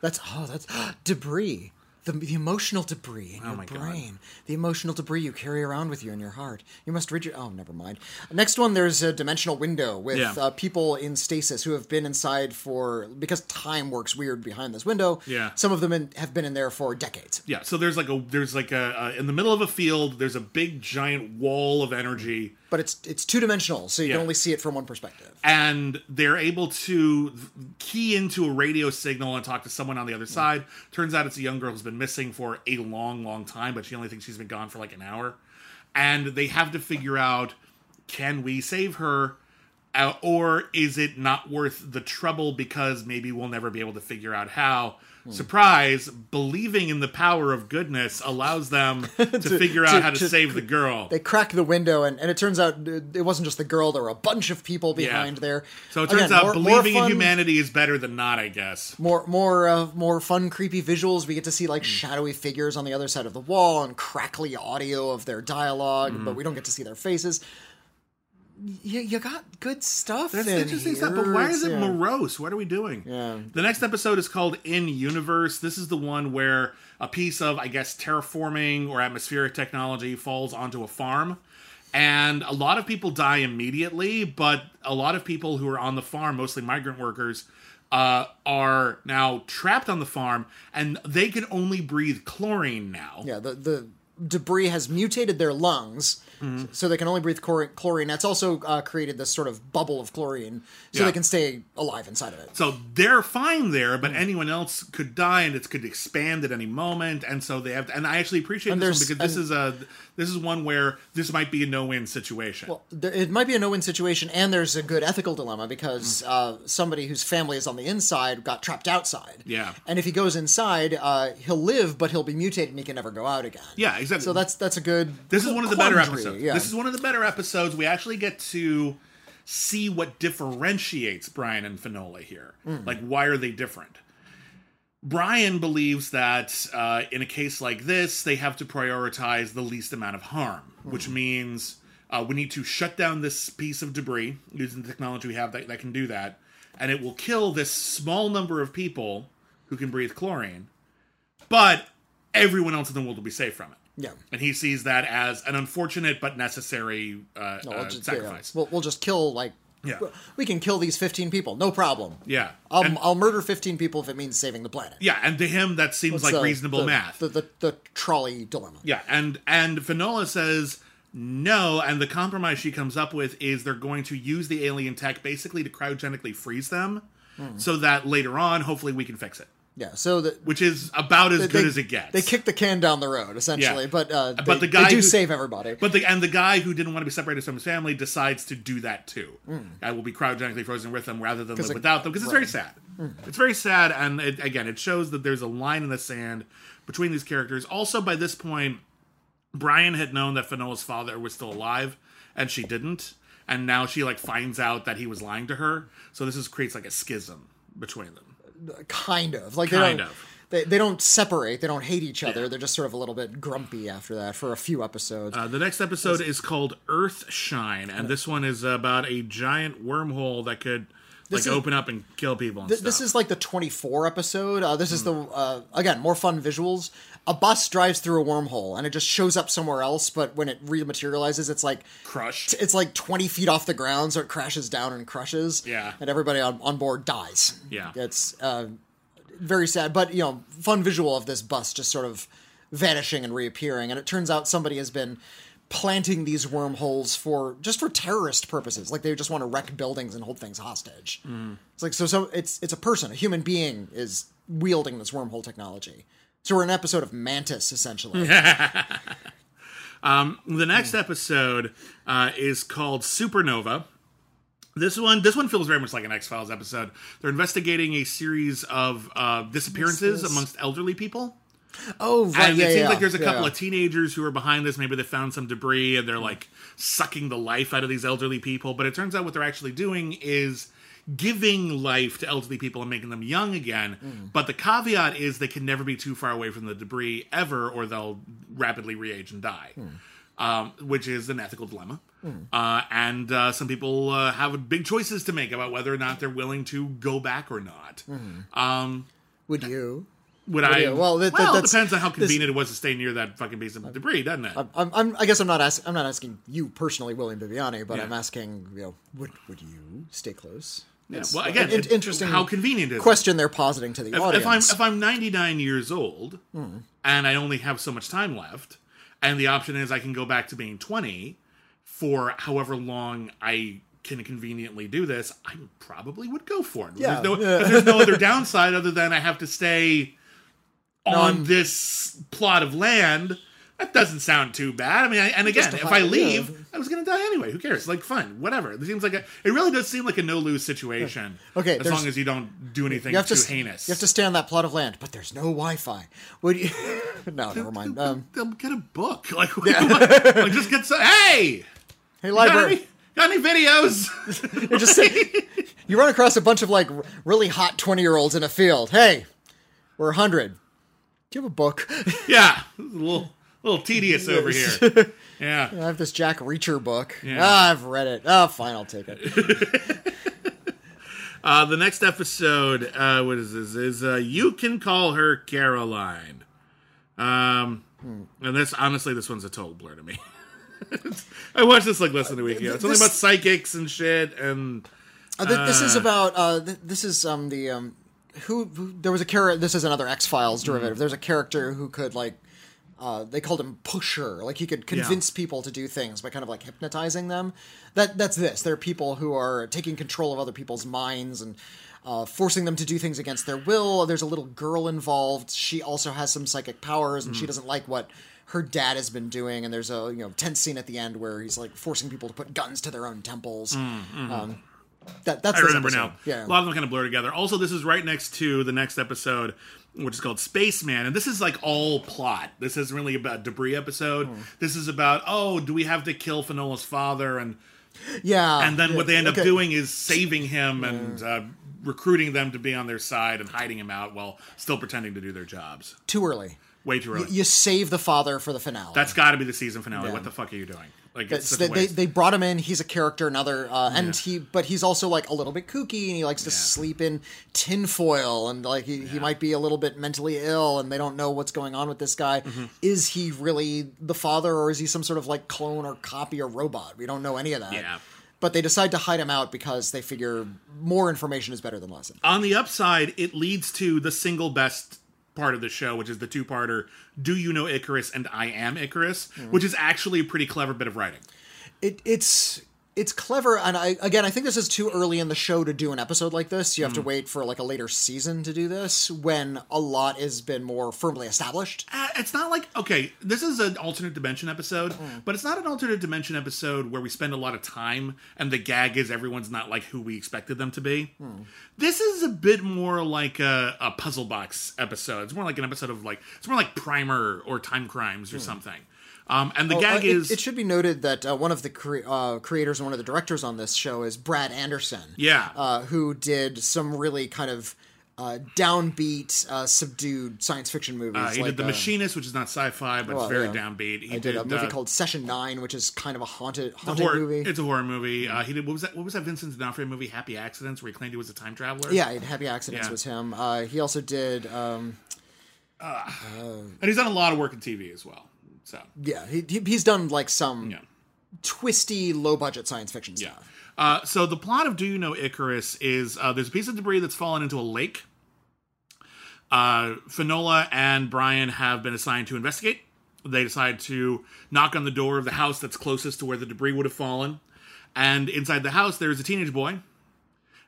That's oh, that's *gasps* debris. The, the emotional debris in Oh your my God. brain, the emotional debris you carry around with you in your heart. You must rid your. Oh, never mind. Next one, there's a dimensional window with Yeah. uh, people in stasis who have been inside for because time works weird behind this window. Yeah. some of them in, have been in there for decades. Yeah, so there's like a there's like a uh, in the middle of a field. There's a big giant wall of energy, But it's it's two dimensional, so you Yeah. can only see it from one perspective. and they're able to key into a radio signal and talk to someone on the other hmm. side. Turns out it's a young girl who's been missing for a long, long time, but she only thinks she's been gone for like an hour. And they have to figure out can we save her? Uh, or is it not worth the trouble because maybe we'll never be able to figure out how? Surprise, believing in the power of goodness allows them *laughs* to, figure out to- how to, to- save the girl. They crack the window, and, and it turns out it wasn't just the girl. There were a bunch of people behind there. So it turns Again, out more- more believing in humanity is better than not, I guess. more more uh, more fun creepy visuals we get to see Mm. like shadowy figures on the other side of the wall and crackly audio of their dialog Mm-hmm. but we don't get to see their faces you, you got good stuff. That's in interesting here. stuff. But why is it Yeah. morose? What are we doing? Yeah. The next episode is called In Universe. This is the one where a piece of, I guess, terraforming or atmospheric technology falls onto a farm. And a lot of people die immediately, but a lot of people who are on the farm, mostly migrant workers, uh, are now trapped on the farm and they can only breathe chlorine now. Yeah, the the debris has mutated their lungs, Mm-hmm. so they can only breathe chlor- chlorine. That's also uh, created this sort of bubble of chlorine, so Yeah. they can stay alive inside of it. So they're fine there, but anyone else could die, and it could expand at any moment. And so they have. To, and I actually appreciate And this one because this and- is a this is one where this might be a no win situation. Well, there, it might be a no-win situation, and there's a good ethical dilemma because uh, somebody whose family is on the inside got trapped outside. Yeah. and if he goes inside, uh, he'll live, but he'll be mutated and he can never go out again. yeah, exactly. So that's that's a good. this is one of the better quandary, Yeah. This is one of the better episodes. We actually get to see what differentiates Brian and Finola here. Hmm. Like, why are they different? Brian believes that uh, in a case like this, they have to prioritize the least amount of harm, which means uh, we need to shut down this piece of debris using the technology we have that, that can do that, and it will kill this small number of people who can breathe chlorine, but everyone else in the world will be safe from it. Yeah. And he sees that as an unfortunate but necessary uh, No, uh, we'll just, yeah, sacrifice. we'll, we'll just kill like. Yeah. We can kill these 15 people, no problem. Yeah. I'll, And- I'll murder 15 people if it means saving the planet. Yeah, and to him that seems It's, like uh, reasonable the- math. The, the, the trolley dilemma. Yeah, and and Finola says no, and the compromise she comes up with is they're going to use the alien tech basically to cryogenically freeze them, Hmm. so that later on, hopefully, we can fix it. Yeah, so the, Which is about as they- good as it gets. They kick the can down the road, essentially, Yeah. but uh, But they, the guy they do who- save everybody. But the and the guy who didn't want to be separated from his family decides to do that too. Hmm. I will be cryogenically frozen with them rather than live it- without them because it's very sad. It's very sad, and it, again, it shows that there's a line in the sand between these characters. Also, by this point, Brian had known that Finola's father was still alive, and she didn't, and now she like finds out that he was lying to her. So this is creates like a schism between them. Kind of like they Kind don't, of. They, they don't separate. They don't hate each other. Yeah. They're just sort of a little bit grumpy after that for a few episodes. Uh, the next episode is called Earth Shine, and this one is about a giant wormhole that could like is- open up and kill people. And Th- this is like the 24 episode. Uh, this is the Hmm. uh, again more fun visuals. A bus drives through a wormhole and it just shows up somewhere else. But when it rematerializes, it's like crushed. it's like 20 feet off the ground, so it crashes down and crushes. Yeah. and everybody on, on board dies. Yeah. it's uh, very sad. But you know, fun visual of this bus just sort of vanishing and reappearing. And it turns out somebody has been planting these wormholes for just for terrorist purposes like they just want to wreck buildings and hold things hostage it's like so so it's it's a person a human being is wielding this wormhole technology so we're an episode of mantis essentially *laughs* The next episode uh, is called Supernova. This one, this one feels very much like an X Files episode. They're investigating a series of uh, disappearances amongst elderly people. oh right and yeah, it seems yeah, like there's a yeah, couple of teenagers who are behind this. Maybe they found some debris and they're like sucking the life out of these elderly people. But it turns out what they're actually doing is giving life to elderly people and making them young again. Mm. But the caveat is they can never be too far away from the debris ever, or they'll rapidly re-age and die. Mm. Um, which is an ethical dilemma. Uh, and uh, some people uh, have big choices to make about whether or not they're willing to go back or not. Mm-hmm. Um, would you would I? well, that- well, depends on how this- convenient it was to stay near that fucking piece of debris, doesn't it? I'm, I'm, I guess I'm not asking. I'm not asking you personally, William Bibbiani, but Yeah. I'm asking, you know, would would you stay close? Yeah, It's well, again, in- it- interesting. how convenient is it? question they're positing to the if, audience? if I'm if I'm 99 years old Hmm. and I only have so much time left, and the option is I can go back to being 20 for however long I can conveniently do this, I probably would go for it. Yeah, there's, no, yeah. there's no other *laughs* downside other than I have to stay on this plot of land. That doesn't sound too bad. I mean, I, and again, if I leave, yeah. I was going to die anyway. Who cares? Like, fine, whatever. It seems like a. It really does seem like a no lose situation. Okay, as long as you don't do anything you have too to heinous. You have to stay on that plot of land, but there's no Wi-Fi. Would you? *laughs* no, never mind. Um, They'll get a book. *laughs* Like, *laughs* like just get some. Hey, hey, got library. any, got any videos? You're just you run across a bunch of like really hot twenty year olds in a field. Hey, we're a hundred. Do you have a book? yeah, a little little tedious over here. *laughs* Yeah. I have this Jack Reacher book. Yeah. Ah, I've read it. Oh, fine, I'll take it. *laughs* Uh, the next episode, uh, what is this? Is uh, you can call her Caroline. Um, and this honestly, this one's a total blur to me. *laughs* I watched this like less than a week ago. It's only This- about psychics and shit, and Uh, th- this is about. Uh, th- this is um the um who, who there was a character. This is another X Files derivative. There's a character who could like. Uh, they called him pusher. Like he could convince people to do things by kind of like hypnotizing them. That that's this. There are people who are taking control of other people's minds and uh, forcing them to do things against their will. There's a little girl involved. She also has some psychic powers, and she doesn't like what her dad has been doing. And there's a you know tense scene at the end where he's like forcing people to put guns to their own temples. Um, that that's I remember episode. now. Yeah. A lot of them kind of blur together. Also, this is right next to the next episode, which is called Spaceman. And this is like all plot. This isn't really about debris episode. Hmm. This is about, oh, do we have to kill Finola's father? And yeah. and then what they end up doing is saving him and uh, recruiting them to be on their side and hiding him out while still pretending to do their jobs. too early. Way too early. You, you save the father for the finale. That's got to be the season finale. Yeah. What the fuck are you doing? Like, they, they, they brought him in. He's a character, another, uh, and he, but he's also like a little bit kooky, and he likes to Yeah. sleep in tinfoil, and like he, he might be a little bit mentally ill, and they don't know what's going on with this guy. Mm-hmm. Is he really the father, or is he some sort of like clone or copy or robot? We don't know any of that. Yeah. But they decide to hide him out because they figure more information is better than less. on the upside, it leads to the single best part of the show, which is the two parter Do You Know Icarus and I Am Icarus, hmm. which is actually a pretty clever bit of writing. it, it's it's clever and i again i think this is too early in the show to do an episode like this you have to mm. wait for like a later season to do this when a lot has been more firmly established Uh, it's not like, okay, this is an alternate dimension episode, mm. but it's not an alternate dimension episode where we spend a lot of time and the gag is everyone's not like who we expected them to be. Mm. This is a bit more like a, a puzzle box episode. It's more like an episode of like, it's more like Primer or Timecrimes or something. Um, and the Oh, gag uh, it- is. it, should be noted that uh, one of the cre- uh, creators and one of the directors on this show is brad anderson Yeah. uh, who did some really kind of uh, downbeat uh, subdued science fiction movies uh, he like, did The uh, Machinist, which is not sci-fi, but well, it's very yeah. downbeat. He I did, a movie uh, called Session Nine, which is kind of a haunted haunted horror, movie. It's a horror movie. Uh, he did what was that? What was that Vincent D'Onofrio movie, Happy Accidents, where he claimed he was a time traveler? Yeah, Happy Accidents Yeah. was him. Uh, he also did, um, and he's done a lot of work in TV as well. So yeah, he, he he's done like some yeah, twisty, low budget science fiction yeah. stuff. Uh, so the plot of Do You Know Icarus is uh, there's a piece of debris that's fallen into a lake. Uh, Finola and Brian have been assigned to investigate. They decide to knock on the door of the house that's closest to where the debris would have fallen. And inside the house, there's a teenage boy.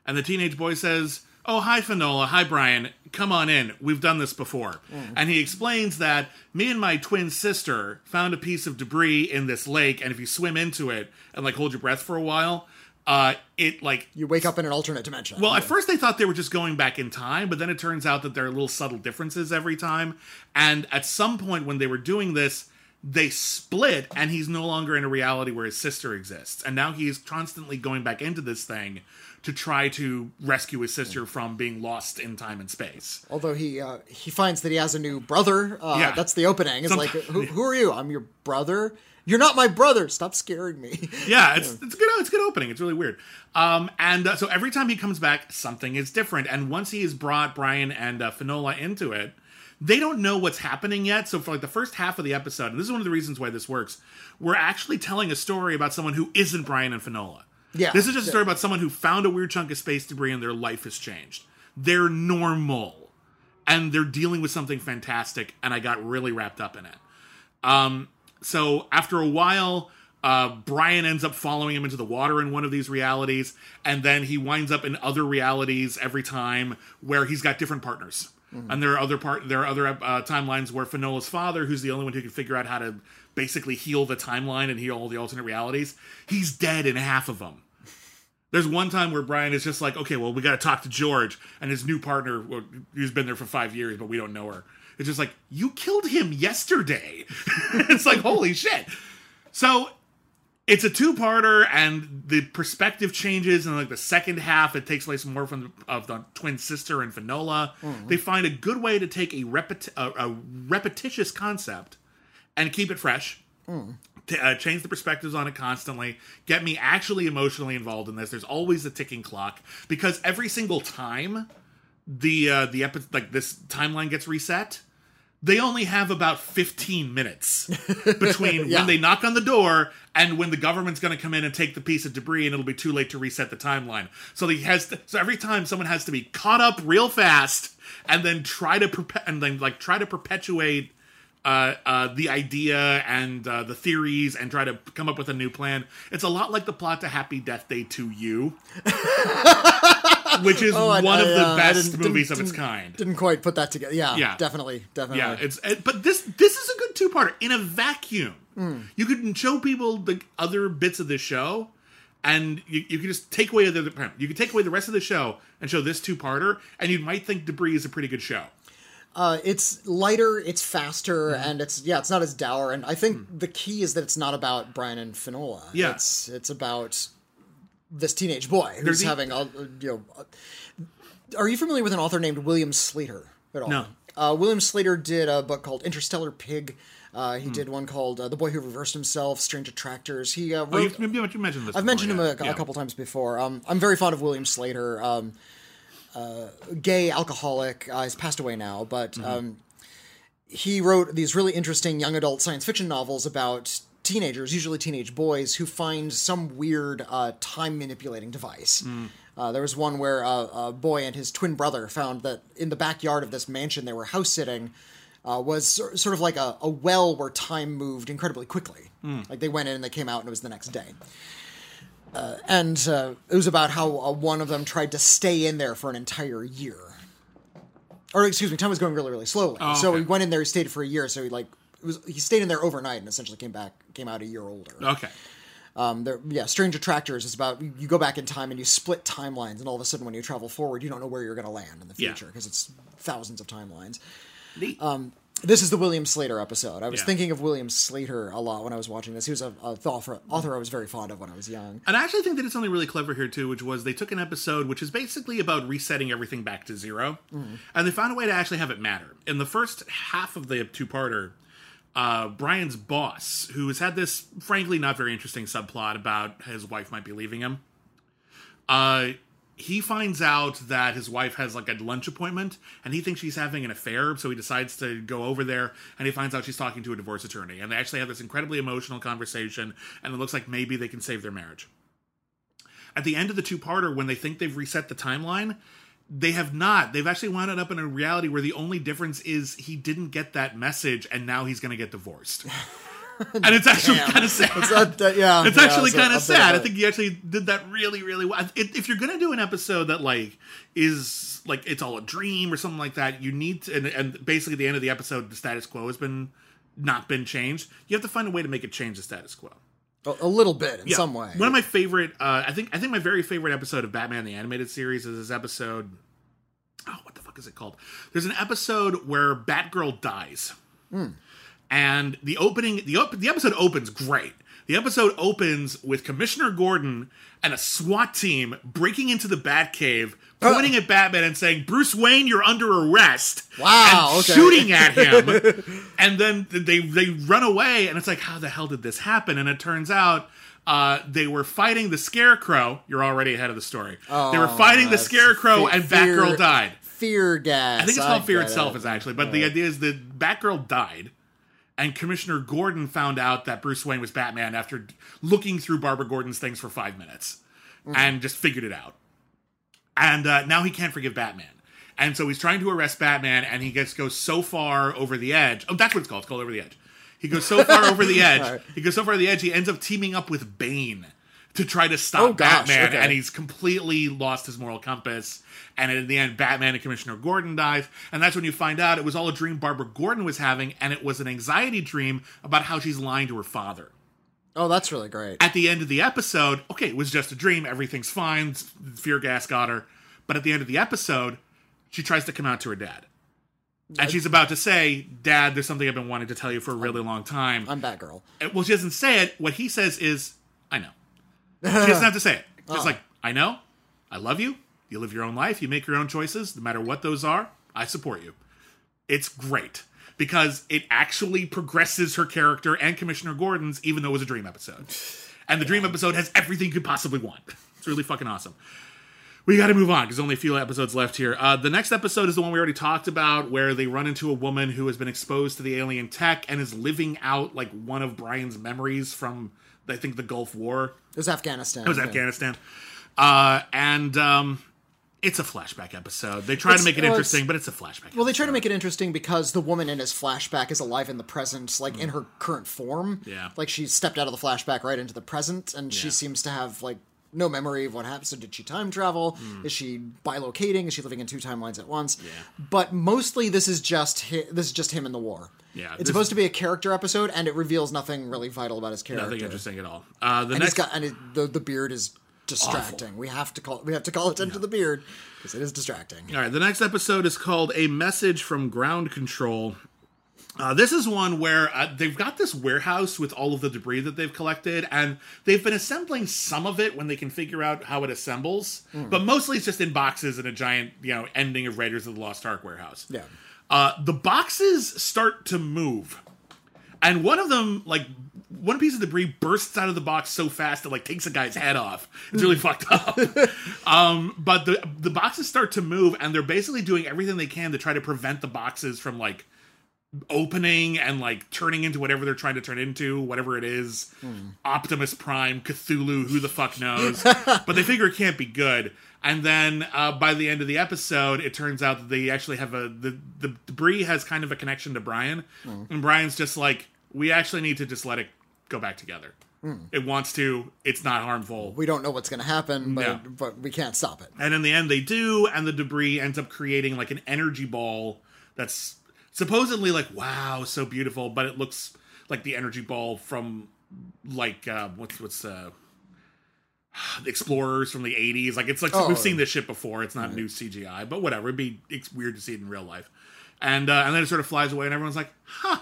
And the teenage boy says, Oh, hi, Finola. Hi, Brian. Come on in. We've done this before. And he explains that me and my twin sister found a piece of debris in this lake. And if you swim into it and like hold your breath for a while, uh, it like You wake up in an alternate dimension. well, at first they thought they were just going back in time, but then it turns out that there are little subtle differences every time. And at some point when they were doing this, they split, and he's no longer in a reality where his sister exists. And now he's constantly going back into this thing to try to rescue his sister from being lost in time and space. Although he uh, he finds that he has a new brother. Uh, Yeah. That's the opening. It's like, who, who are you? I'm your brother. You're not my brother. Stop scaring me. *laughs* yeah, it's it's good. It's a good opening. It's really weird. Um, and uh, so every time he comes back, something is different. And once he has brought Brian and uh, Finola into it, they don't know what's happening yet. So for like the first half of the episode, and this is one of the reasons why this works, we're actually telling a story about someone who isn't Brian and Finola. Yeah. this is just a story about someone who found a weird chunk of space debris and their life has changed. They're normal, and they're dealing with something fantastic. And I got really wrapped up in it. Um, so after a while, uh, Brian ends up following him into the water in one of these realities, and then he winds up in other realities every time where he's got different partners. And there are other part there are other uh, timelines where Finola's father, who's the only one who can figure out how to basically heal the timeline and heal all the alternate realities, he's dead in half of them. There's one time where Brian is just like, okay, well, we got to talk to George and his new partner, who's been there for five years, but we don't know her. It's just like, you killed him yesterday. *laughs* it's like, holy shit. So it's a two-parter, and the perspective changes. And like the second half, it takes place more from the, of the twin sister and Finola. Mm-hmm. They find a good way to take a, repeti- a, a repetitious concept and keep it fresh. Mm. T- uh, change the perspectives on it constantly. Get me actually emotionally involved in this. There's always a ticking clock because every single time the uh, the epi- like this timeline gets reset, they only have about 15 minutes *laughs* between Yeah. when they knock on the door and when the government's going to come in and take the piece of debris and it'll be too late to reset the timeline. So he has to, so every time someone has to be caught up real fast and then try to perpe- and then like try to perpetuate uh, uh, the idea and uh, the theories and try to come up with a new plan. It's a lot like the plot to Happy Death Day to You, which is *laughs* Oh, I- one of I, the uh, best movies of its kind. Didn't quite put that together. Yeah, Yeah. definitely, definitely. Yeah, it's it, but this this is a good two parter in a vacuum. Hmm. You could show people the other bits of the show, and you, you could just take away the you could take away the rest of the show and show this two parter, and you might think Debris is a pretty good show. Uh, it's lighter, it's faster, Mm-hmm. and it's yeah, it's not as dour. And I think the key is that it's not about Brian and Finola. Yeah. it's it's about this teenage boy who's There's e- having a, a- you know. are you familiar with an author named William Sleator at all? No. Uh, William Sleator did a book called Interstellar Pig. Uh, he did one called uh, The Boy Who Reversed Himself, Strange Attractors. He uh, Oh, wrote. you, you, you mentioned this. I've before, mentioned him yeah. a, a Yeah. couple times before. Um, I'm very fond of William Sleator. Um, uh, gay alcoholic. Uh, he's passed away now, but Mm-hmm. um, he wrote these really interesting young adult science fiction novels about teenagers, usually teenage boys, who find some weird uh, time manipulating device. Mm. Uh, there was one where uh, a boy and his twin brother found that in the backyard of this mansion they were house sitting uh, was sort of like a, a well where time moved incredibly quickly. Mm. Like they went in and they came out and it was the next day. Uh, and uh, it was about how uh, one of them tried to stay in there for an entire year. Or excuse me, time was going really, really slowly. Oh, So okay. he went in there, he stayed for a year. So he like it was he stayed in there overnight and essentially came back, came out a year older. Okay. Um, there, yeah, Strange Attractors is about you you go back in time and you split timelines, and all of a sudden when you travel forward, you don't know where you're going to land in the Yeah. future because it's thousands of timelines. Neat. Um, this is the William Sleator episode. I was Yeah. thinking of William Sleator a lot when I was watching this. He was a, a author, author I was very fond of when I was young. And I actually think they did something really clever here too, which was they took an episode which is basically about resetting everything back to 0 and they found a way to actually have it matter. In the first half of the two-parter, uh, Brian's boss, who has had this frankly not very interesting subplot about his wife might be leaving him, uh, he finds out that his wife has like a lunch appointment and he thinks she's having an affair so he decides to go over there and he finds out she's talking to a divorce attorney. And they actually have this incredibly emotional conversation and it looks like maybe they can save their marriage. At the end of the two-parter when they think they've reset the timeline they have not. They've actually wound up in a reality where the only difference is he didn't get that message and now he's going to get divorced *laughs* and it's actually kind of sad It's that- that- yeah, it's yeah, actually kind of sad. I think you actually did that really, really well. If, if you're gonna do an episode that like is like it's all a dream or something like that, you need to. And, and basically, at the end of the episode, the status quo has been not been changed. You have to find a way to make it change the status quo. A, little bit in Yeah. some way. One of my favorite, uh, I think, I think my very favorite episode of Batman the Animated Series is this episode. Oh, what the fuck is it called? There's an episode where Batgirl dies, and the opening, the op- the episode opens great. The episode opens with Commissioner Gordon and a SWAT team breaking into the Batcave, pointing at Batman and saying, "Bruce Wayne, you're under arrest." Wow, and okay. shooting at him, *laughs* and then they they run away, and it's like, how the hell did this happen? And it turns out. Uh, they were fighting the Scarecrow. You're already ahead of the story. they were fighting the Scarecrow, and Batgirl died. Fear gas. I think it's called Fear itself, it. is actually. But the idea is that Batgirl died, and Commissioner Gordon found out that Bruce Wayne was Batman after looking through Barbara Gordon's things for five minutes, and just figured it out. And uh, now he can't forgive Batman. And so he's trying to arrest Batman, and he gets goes so far over the edge. Oh, that's what it's called. It's called over the edge. He goes so far over the *laughs* edge. He goes so far over the edge. He ends up teaming up with Bane to try to stop Oh, gosh, Batman, okay. and he's completely lost his moral compass. And in the end, Batman and Commissioner Gordon dies, and that's when you find out it was all a dream Barbara Gordon was having, and it was an anxiety dream about how she's lying to her father. Oh, that's really great. At the end of the episode, okay, it was just a dream, everything's fine, fear gas got her. But at the end of the episode, she tries to come out to her dad. And she's about to say, Dad, there's something I've been wanting to tell you for a really long time. I'm Batgirl. Well, she doesn't say it. What he says is, I know. She doesn't *laughs* have to say it. Oh. Just like, I know. I love you. You live your own life. You make your own choices. No matter what those are, I support you. It's great. because it actually progresses her character and Commissioner Gordon's, even though it was a dream episode. And the dream episode has everything you could possibly want. It's really fucking awesome. We got to move on because only a few episodes left here. Uh, the next episode is the one we already talked about, where they run into a woman who has been exposed to the alien tech and is living out like one of Brian's memories from, I think, the Gulf War. It was Afghanistan. It was yeah. Afghanistan. Uh, and um, it's a flashback episode. They try It's- to make it well, interesting, it's- but it's a flashback. Well, they try to make it interesting because the woman in his flashback is alive in the present, like in her current form. Mm. Yeah. Like she stepped out of the flashback right into the present, and she seems to have like no memory of what happened. So did she time travel? Mm. Is she bilocating? Is she living in two timelines at once? Yeah. But mostly, this is just hi- this is just him in the war. Yeah, It's supposed to be a character episode, and it reveals nothing really vital about his character. Nothing interesting at all. Uh, the and next he's got and it, the the beard is distracting. We have to call we have to call attention to the beard because it is distracting. All right, the next episode is called A Message from Ground Control. Uh, this is one where uh, they've got this warehouse with all of the debris that they've collected, and they've been assembling some of it when they can figure out how it assembles. But mostly it's just in boxes in a giant, you know, ending of Raiders of the Lost Ark warehouse. Yeah. Uh, the boxes start to move, and one of them, like, one piece of debris bursts out of the box so fast it like takes a guy's head off. It's really fucked up. *laughs* Um, but the the boxes start to move, and they're basically doing everything they can to try to prevent the boxes from like opening and like turning into whatever they're trying to turn into, whatever it is. Hmm. Optimus Prime, Cthulhu, who the fuck knows? *laughs* but they figure it can't be good. And then uh, by the end of the episode, it turns out that they actually have a the the debris has kind of a connection to Brian, hmm. and Brian's just like, we actually need to just let it go back together. Hmm. It wants to. It's not harmful. We don't know what's going to happen, but Yeah. but we can't stop it. And in the end, they do, and the debris ends up creating like an energy ball that's supposedly like wow, so beautiful, but it looks like the energy ball from like uh, what's what's uh, the Explorers from the '80s. Like it's like Oh. we've seen this shit before. It's not new CGI, but whatever. It'd be it's weird to see it in real life. And uh, and then it sort of flies away, and everyone's like, huh.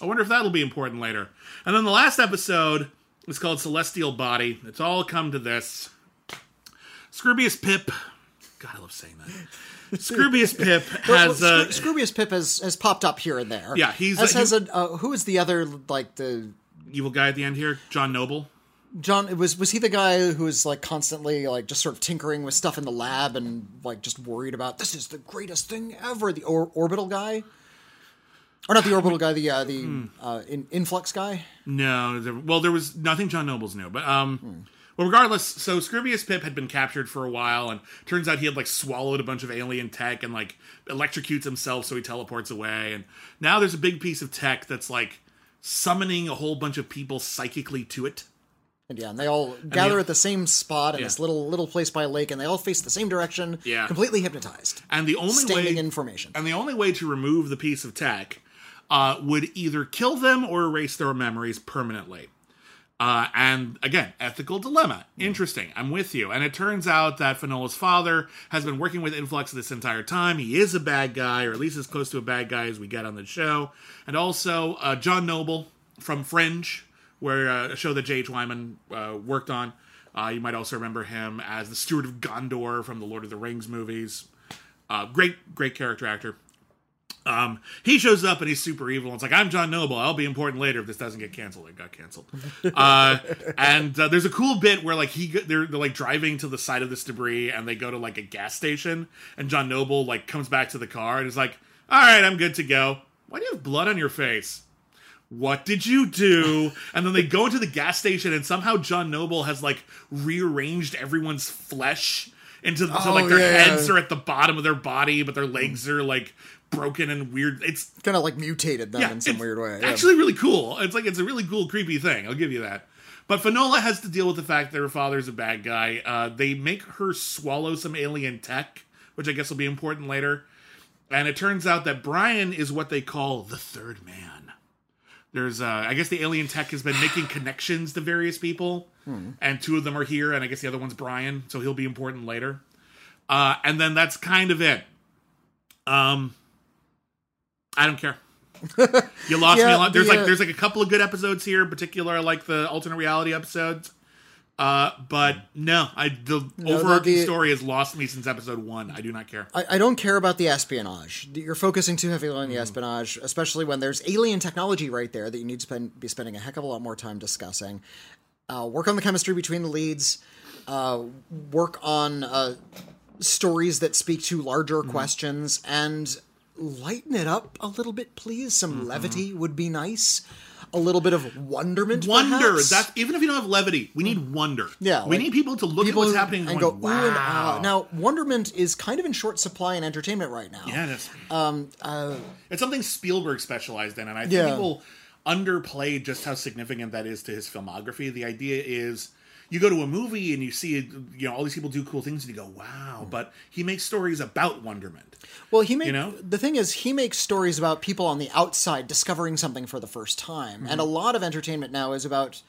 I wonder if that'll be important later. And then the last episode is called Celestial Body. It's all come to this. Scroobius Pip. God, I love saying that. Scroobius *laughs* Pip has Well, uh, Scroobius Pip has, has popped up here and there. Yeah, he's- as he- has a uh, who is the other like the evil guy at the end here, John Noble. John was was he the guy who was like constantly like just sort of tinkering with stuff in the lab and like just worried about this is the greatest thing ever the or- orbital guy or not the orbital guy the uh, the Hmm. uh, in, influx guy No, there, well, there was nothing John Noble's new, but um, well, regardless. So Scroobius Pip had been captured for a while, and turns out he had like swallowed a bunch of alien tech and like electrocutes himself, so he teleports away. And now there's a big piece of tech that's like summoning a whole bunch of people psychically to it. and yeah and they all gather the- at the same spot in Yeah. this little little place by a lake and they all face the same direction Yeah. completely hypnotized And the only staining way information and the only way to remove the piece of tech uh, would either kill them or erase their memories permanently. Uh, and again, ethical dilemma. Interesting. I'm with you. And it turns out that Finola's father has been working with Influx this entire time. He is a bad guy, or at least as close to a bad guy as we get on the show. And also, uh, John Noble from Fringe, where uh, a show that J.H. Wyman uh, worked on. Uh, you might also remember him as the Steward of Gondor from the Lord of the Rings movies. Uh, great, great character actor. Um, he shows up and he's super evil. And it's like, I'm John Noble. I'll be important later if this doesn't get canceled. It got canceled. *laughs* Uh, and uh, there's a cool bit where like he they're, they're like driving to the side of this debris and they go to like a gas station and John Noble like comes back to the car and is like, all right, I'm good to go. Why do you have blood on your face? What did you do? And then they go into the gas station and somehow John Noble has like rearranged everyone's flesh into so Oh, like their yeah. heads are at the bottom of their body, but their legs are like broken and weird. It's kind of like mutated them yeah, in some weird way yeah. Actually, really cool. It's like it's a really cool, creepy thing. I'll give you that. But Finola has to deal with the fact that her father's a bad guy. Uh, they make her swallow some alien tech, which I guess will be important later. And it turns out that Brian is what they call the third man. There's, uh, I guess, the alien tech has been *sighs* making connections to various people, and two of them are here, and I guess the other one's Brian, so he'll be important later. Uh, and then that's kind of it. Um, I don't care. You lost me a *laughs* lot. There's the, like there's like a couple of good episodes here, in particular like the alternate reality episodes. Uh, but no, I the No, overarching the- story has lost me since episode one. I do not care. I, I don't care about the espionage. You're focusing too heavily on the Mm-hmm. espionage, especially when there's alien technology right there that you need to spend, be spending a heck of a lot more time discussing. Uh, work on the chemistry between the leads. Uh, work on uh, stories that speak to larger Mm-hmm. questions and lighten it up a little bit, please. Some Mm-hmm. levity would be nice. A little bit of wonderment. Wonder. perhaps. That's even if you don't have levity, we need wonder. Yeah, we like, need people to look people at what's happening and going, go ooh and ah. wow. Now, wonderment is kind of in short supply in entertainment right now. Yeah, it is. Um, uh, It's something Spielberg specialized in, and I think Yeah. people underplay just how significant that is to his filmography. The idea is you go to a movie and you see you know all these people do cool things and you go wow, but he makes stories about wonderment. Well, he makes You know? the thing is he makes stories about people on the outside discovering something for the first time, and a Mm-hmm. lot of entertainment now is about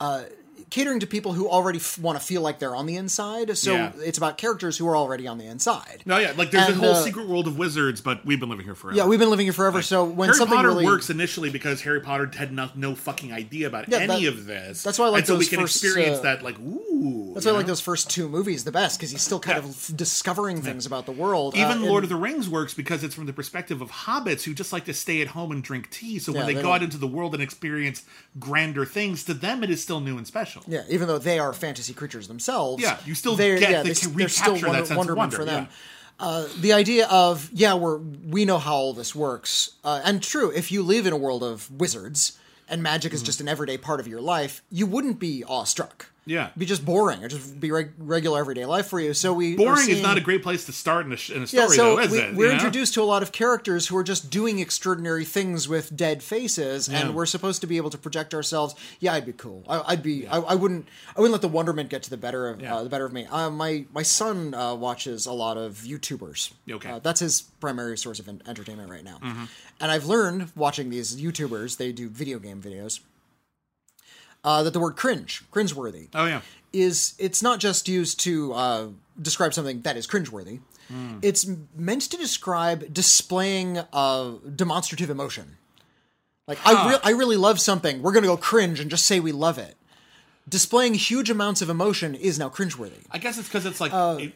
uh, catering to people who already f- want to feel like they're on the inside. So Yeah. it's about characters who are already on the inside. No, yeah, like there's And, a whole uh, secret world of wizards, but we've been living here forever. Yeah, we've been living here forever. so when Harry something Potter really works initially because Harry Potter had no, no fucking idea about Yeah, any that- of this. that's why I like and so we those can first, experience uh, that. Like, ooh, that's why I like those first two movies the best because he's still kind Yeah. of discovering things about the world. Even uh, Lord and- of the Rings works because it's from the perspective of hobbits who just like to stay at home and drink tea. So when they, go out into the world and experience grander things, to them it is still new and special. Yeah, even though they are fantasy creatures themselves. Yeah, you still they're- get- yeah, they they, they're still recapture that wonder, sense of wonder, for them. yeah. Uh, the idea of yeah, we're we know how all this works, uh, and true. If you live in a world of wizards and magic Mm-hmm. is just an everyday part of your life, you wouldn't be awestruck. Yeah. Be just boring. It'd just be reg- regular everyday life for you. So we Boring is not a great place to start in a, in a story, yeah, so though, is we, it? we're You know? introduced to a lot of characters who are just doing extraordinary things with dead faces, Yeah. and we're supposed to be able to project ourselves. Yeah, I'd be cool. I, I'd be. I, I wouldn't. I wouldn't let the wonderment get to the better of Yeah. uh, the better of me. Uh, my my son uh, watches a lot of YouTubers. Okay. uh, that's his primary source of entertainment right now. Mhm. And I've learned watching these YouTubers. They do video game videos. Uh, that the word cringe, cringeworthy, Oh yeah. is it's not just used to uh, describe something that is cringeworthy. Hmm. It's meant to describe displaying uh, demonstrative emotion. Like I, re- I really love something. We're gonna go cringe and just say we love it. Displaying huge amounts of emotion is now cringeworthy. I guess it's because it's like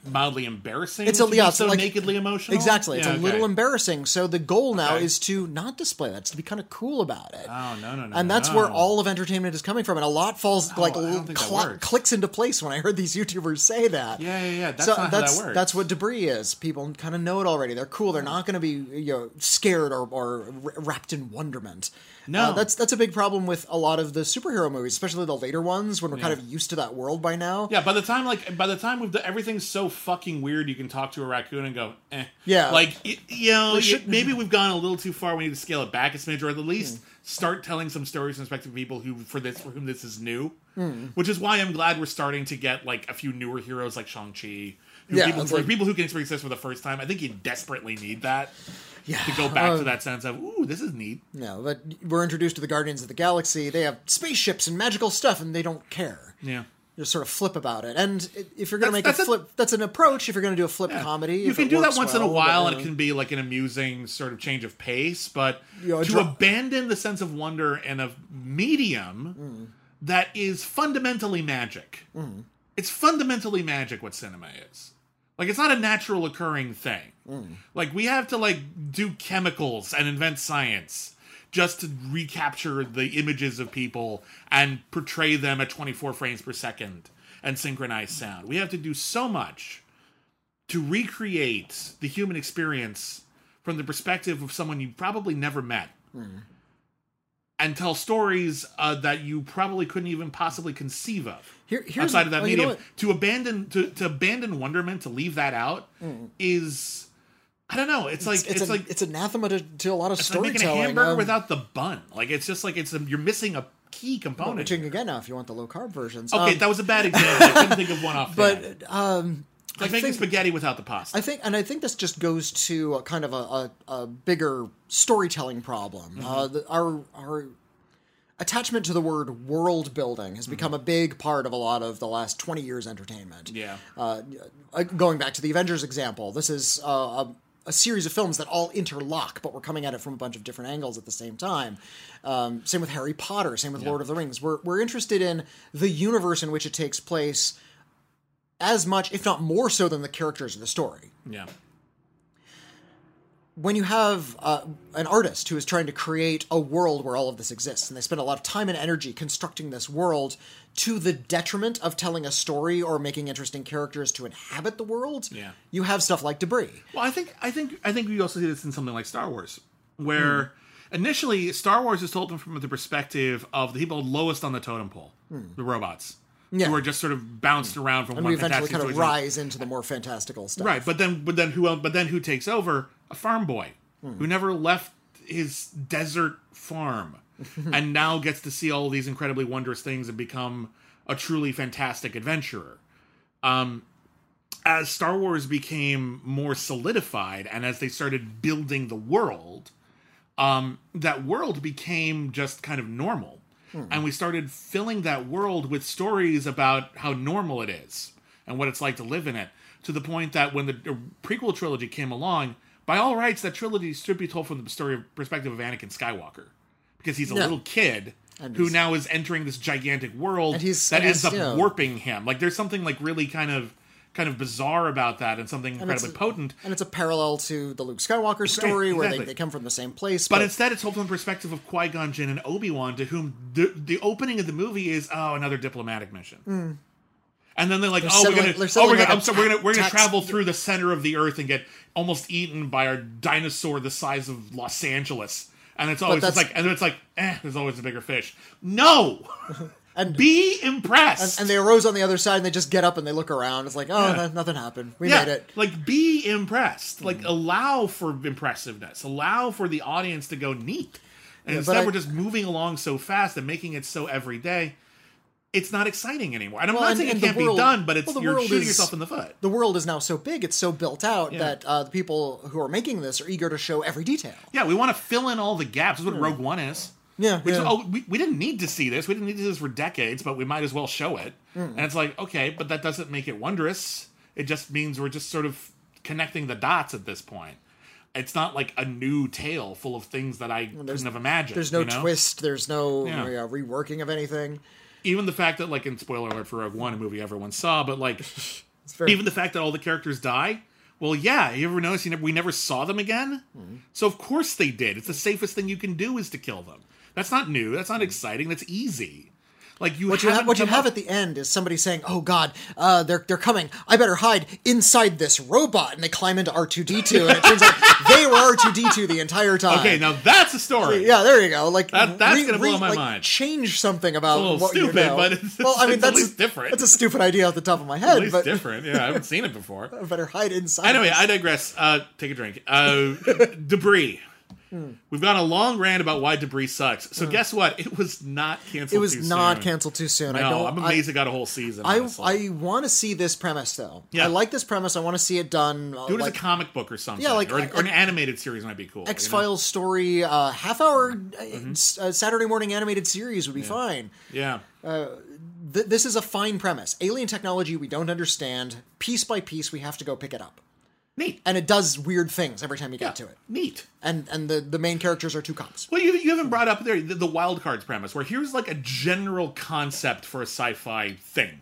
mildly embarrassing. Uh, It's a yeah, so like nakedly emotional. Exactly, it's Yeah, a little embarrassing. So the goal now Okay. is to not display that. It's to be kind of cool about it. Oh no no no! and that's no. where all of entertainment is coming from. And a lot falls like I don't think that cl- clicks into place when I heard these YouTubers say that. Yeah yeah yeah. That's so not how that's that works. that's what debris is. People kind of know it already. They're cool. They're not going to be you know scared or, or wrapped in wonderment. No. Uh, that's that's a big problem with a lot of the superhero movies, especially the later ones when we're kind of used to that world by now. Yeah, by the time like by the time we've done, everything's so fucking weird, you can talk to a raccoon and go, eh. Yeah. like you know, maybe we've gone a little too far. We need to scale it back a smidge, or at least Hmm. start telling some stories from perspective of people who for this for whom this is new. Hmm. Which is why I'm glad we're starting to get like a few newer heroes like Shang Chi. Yeah, people, like- people who can experience this for the first time. I think you desperately need that Yeah, to go back uh, to that sense of ooh, this is neat. No, but we're introduced to the Guardians of the Galaxy. They have spaceships and magical stuff, and they don't care. Yeah. Just sort of flip about it. And if you're going to make a that's a- flip, that's an approach. If you're going to do a flip comedy, You can do that once in a while, but, and it can be like an amusing sort of change of pace. But You know, to abandon the sense of wonder and of medium Mm. that is fundamentally magic, it's fundamentally magic. What cinema is, like, it's not a natural occurring thing. Mm. Like, we have to like do chemicals and invent science just to recapture the images of people and portray them at 24 frames per second and synchronize sound. We have to do so much to recreate the human experience from the perspective of someone you probably never met. And tell stories uh, that you probably couldn't even possibly conceive of. Here- outside of that well, you know medium. to abandon to, to abandon wonderment to leave that out is i don't know it's, like it's, it's, a, like it's anathema to, to a lot of it's like making a storytelling. hamburger um, without the bun like it's just like it's a, you're missing a key component which you can get now if you want the low carb versions. okay Um, that was a bad example i couldn't think of one off *laughs* but um, like I making think- spaghetti without the pasta I think, and I think this just goes to a kind of a, a, a bigger storytelling problem. Mm-hmm. Uh, the, our our attachment to the word world building has become a big part of a lot of the last twenty years entertainment. Yeah. Uh, uh, going back to the Avengers example, this is uh, a, a series of films that all interlock, but we're coming at it from a bunch of different angles at the same time. Um, same with Harry Potter. Same with Lord of the Rings. We're we're interested in the universe in which it takes place as much, if not more so, than the characters of the story. Yeah. When you have uh, an artist who is trying to create a world where all of this exists, and they spend a lot of time and energy constructing this world to the detriment of telling a story or making interesting characters to inhabit the world, Yeah. you have stuff like Debris. Well, I think I think I think we also see this in something like Star Wars, where hmm. initially Star Wars is told from the perspective of the people lowest on the totem pole, hmm. the robots, Yeah. who are just sort of bounced hmm. around from And one we eventually kind of rise into the more fantastical stuff. Right, but then but then who but then who takes over? A farm boy who never left his desert farm *laughs* and now gets to see all these incredibly wondrous things and become a truly fantastic adventurer. Um as Star Wars became more solidified and as they started building the world, um, that world became just kind of normal. And we started filling that world with stories about how normal it is and what it's like to live in it. To the point that when the prequel trilogy came along, by all rights, that trilogy should be told from the story perspective of Anakin Skywalker. Because he's a Yeah. little kid And who now is entering this gigantic world And that and ends up you know- warping him. Like there's something like really kind of kind of bizarre about that and something And incredibly it's- potent. And it's a parallel to the Luke Skywalker story where they, they come from the same place. But instead, it's told from the perspective of Qui Gon Jinn and Obi Wan, to whom the, the opening of the movie is oh another diplomatic mission. Hmm. And then they're like, They're oh, we're gonna, oh, we're gonna, like I'm sorry, we're gonna, we're gonna tax- travel through the center of the earth and get almost eaten by a dinosaur the size of Los Angeles. And it's always that's- like, and it's like, eh, there's always a bigger fish. No, *laughs* and, be impressed. and they arose on the other side and they just get up and they look around. It's like, oh, Yeah. no- nothing happened. We yeah, made it. like be impressed. Like allow for impressiveness. Allow for the audience to go neat. And Yeah, instead, I- we're just moving along so fast and making it so everyday. It's not exciting anymore. And I'm Well, not and- saying it can't world- be done, but it's well, you're shooting is- yourself in the foot. The world is now so big, it's so built out Yeah. that uh, the people who are making this are eager to show every detail. Yeah, we want to fill in all the gaps. That's what Rogue One is. Yeah, We, yeah. oh, we, we didn't need to see this. We didn't need to see this for decades, but we might as well show it. Mm. And it's like, okay, but that doesn't make it wondrous. It just means we're just sort of connecting the dots at this point. It's not like a new tale full of things that I couldn't have imagined. There's no you know? twist. There's no Yeah. uh, reworking of anything. Even the fact that, like, in spoiler alert for Rogue One, a movie everyone saw, but like, *laughs* even the fact that all the characters die. Well, yeah. You ever notice you never, we never saw them again? Hmm. So of course they did. It's the safest thing you can do is to kill them. That's not new. That's not exciting. That's easy. Like you, What you, ha- what you have up- at the end is somebody saying, "Oh God, uh, they're they're coming! I better hide inside this robot." And they climb into R two D two, and it turns out *laughs* they were R two D two the entire time. Okay, now that's a story. Yeah, there you go. Like That- that's gonna blow my like, mind. Change something about It's a little what stupid, you know. but it's- well, I mean that's least different. That's a stupid idea off the top of my At head, least but different. Yeah, I haven't seen it before. *laughs* I better hide inside. Anyway. I digress. Uh, take a drink. Uh, *laughs* debris. We've gone a long rant about why debris sucks. So guess what? It was not canceled. It was not soon. canceled too soon. I No, don't. I'm I- amazed it got a whole season. I honestly. I want to see this premise though. Yeah. I like this premise. I want to see it done. uh, do it like as a comic book or something. Yeah, like- or, an- or an animated series might be cool. you know? X Files story, uh, half hour uh, Mm-hmm. uh, Saturday morning animated series would be fine. Yeah. Th- this is a fine premise. Alien technology we don't understand. Piece by piece, we have to go pick it up, Neat. and it does weird things every time you get to it. Neat. And and the the main characters are two cops. Well, you, you haven't brought up there the, the wild cards premise, where here's like a general concept for a sci-fi thing,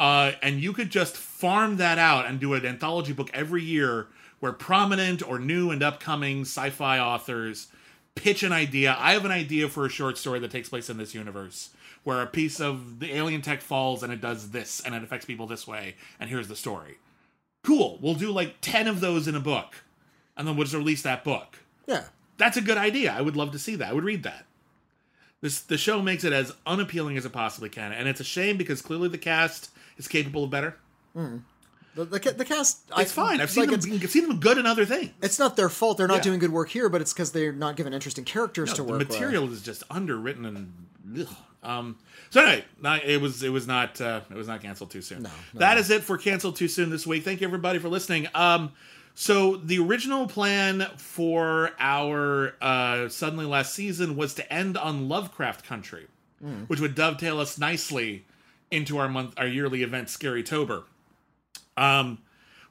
uh, and you could just farm that out and do an anthology book every year, where prominent or new and upcoming sci-fi authors pitch an idea. I have an idea for a short story that takes place in this universe, where a piece of the alien tech falls and it does this and it affects people this way, and here's the story. Cool. We'll do like ten of those in a book, and then we'll just release that book Yeah. that's a good idea. I would love to see that. I would read that. This the show makes it as unappealing as it possibly can, and it's a shame because clearly the cast is capable of better. Mm. The, the, the cast. It's fine. I've seen like, them. I've seen them good in other things. it's not their fault. They're not Yeah. doing good work here, but it's because they're not given interesting characters to work. the material is just underwritten and. Ugh. Um, so anyway, not, it was it was not uh, it was not canceled too soon. No, no, That is it for canceled too soon this week. Thank you everybody for listening. Um, so the original plan for our uh, suddenly last season was to end on Lovecraft Country, Hmm. which would dovetail us nicely into our month our yearly event Scary Tober. Um,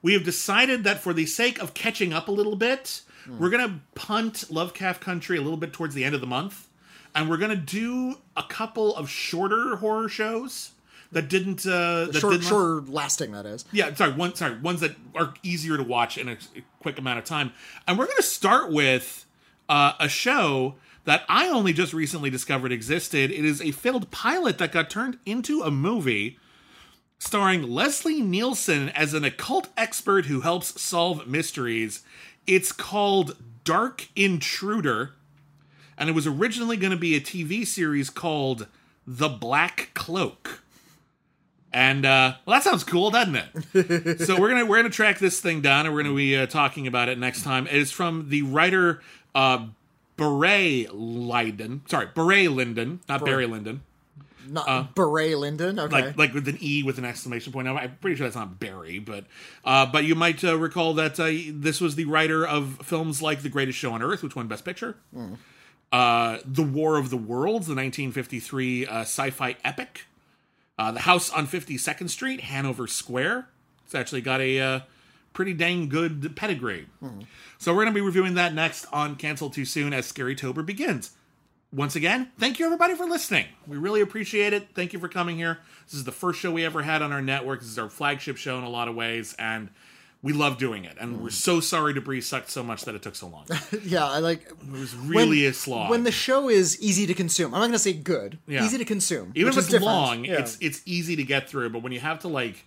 we have decided that for the sake of catching up a little bit, Hmm. we're gonna punt Lovecraft Country a little bit towards the end of the month, and we're gonna do a couple of shorter horror shows that didn't uh, that Short, didn't shorter lasting, that is. yeah, sorry, one sorry, ones that are easier to watch in a, a quick amount of time. And we're going to start with uh, a show that I only just recently discovered existed. It is a failed pilot that got turned into a movie starring Leslie Nielsen as an occult expert who helps solve mysteries. It's called Dark Intruder, and it was originally going to be a TV series called The Black Cloak. And uh, well, that sounds cool, doesn't it? *laughs* so we're gonna we're gonna track this thing down, and we're gonna be uh, talking about it next time. It is from the writer uh, Barré Lyndon. Sorry, Beret Linden, not Barry Lyndon. Not Beret Linden. Okay. Uh, Like like with an E with an exclamation point. I'm pretty sure that's not Barry, but uh, but you might uh, recall that uh, this was the writer of films like The Greatest Show on Earth, which won Best Picture. Uh, the War of the Worlds, the 1953 uh, sci-fi epic. Uh, the House on 52nd Street, Hangover Square. It's actually got a uh, pretty dang good pedigree. So we're going to be reviewing that next on Cancel Too Soon as Scary Tober begins. Once again, thank you everybody for listening. We really appreciate it. Thank you for coming here. This is the first show we ever had on our network. This is our flagship show in a lot of ways, and we love doing it. And we're so sorry Debris sucked so much that it took so long. *laughs* Yeah, I like. It was really when, a slog. When the show is easy to consume, I'm not going to say good. Yeah. Easy to consume. Even which if is it's different. long, Yeah. it's it's easy to get through. But when you have to like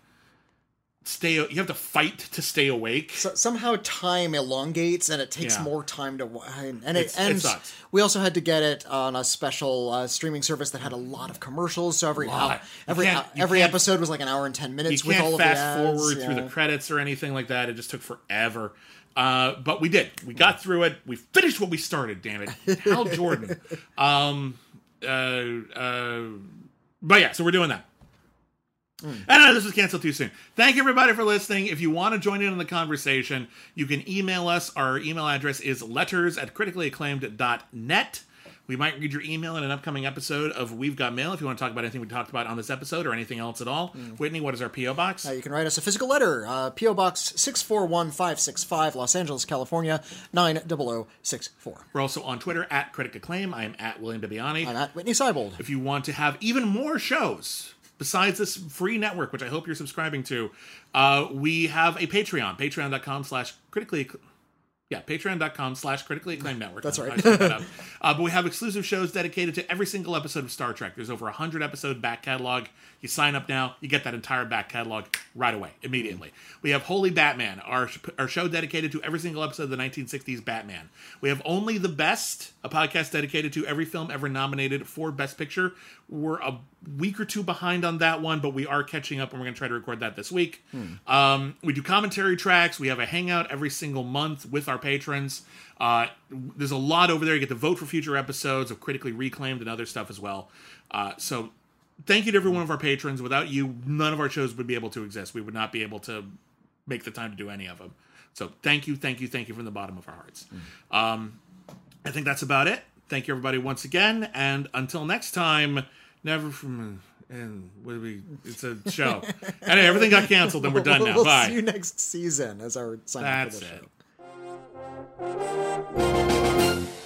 stay, you have to fight to stay awake. So- somehow time elongates and it takes Yeah. more time to and, and it it sucks. we also had to get it on a special uh, streaming service that had a lot of commercials so every hour, every you every episode was like an hour and 10 you minutes with can't all fast of ads, forward through the credits or anything like that. It just took forever. Uh, but we did. We got through it. We finished what we started. Damn it, Hal Jordan. *laughs* Um, uh, uh, but yeah, so we're doing that. And uh, this was canceled too soon. Thank you everybody for listening. If you want to join in on the conversation, you can email us. Our email address is letters at criticallyacclaimed.net. We might read your email in an upcoming episode of We've Got Mail if you want to talk about anything we talked about on this episode or anything else at all. Whitney, what is our P.O. box? Uh, you can write us a physical letter, uh, P.O. Box 641565, Los Angeles, California, 90064. We're also on Twitter at Critic Acclaim. I am at William Bibbiani. I'm at Whitney Seibold. if you want to have even more shows besides this free network, which I hope you're subscribing to, uh, we have a Patreon, patreon.com slash critically yeah, patreon.com slash critically acclaimed network. That's right. That *laughs* uh, but we have exclusive shows dedicated to every single episode of Star Trek. There's over a 100 episode back catalog. You sign up now, you get that entire back catalog right away, immediately. We have Holy Batman, our, our show dedicated to every single episode of the 1960s Batman. We have Only the Best, a podcast dedicated to every film ever nominated for Best Picture. We're a week or two behind on that one, but we are catching up and we're going to try to record that this week. Um, we do commentary tracks. We have a hangout every single month with our patrons. Uh, there's a lot over there. You get to vote for future episodes of Critically Reclaimed and other stuff as well. Uh, so thank you to every one of our patrons. Without you, none of our shows would be able to exist. We would not be able to make the time to do any of them. So thank you, thank you, thank you from the bottom of our hearts. Um, I think that's about it. Thank you, everybody, once again. And until next time, never from. Mm, and what do we? It's a show. *laughs* anyway, everything got canceled, and we're done now. We'll Bye. see you next season as our sign off for the it. show.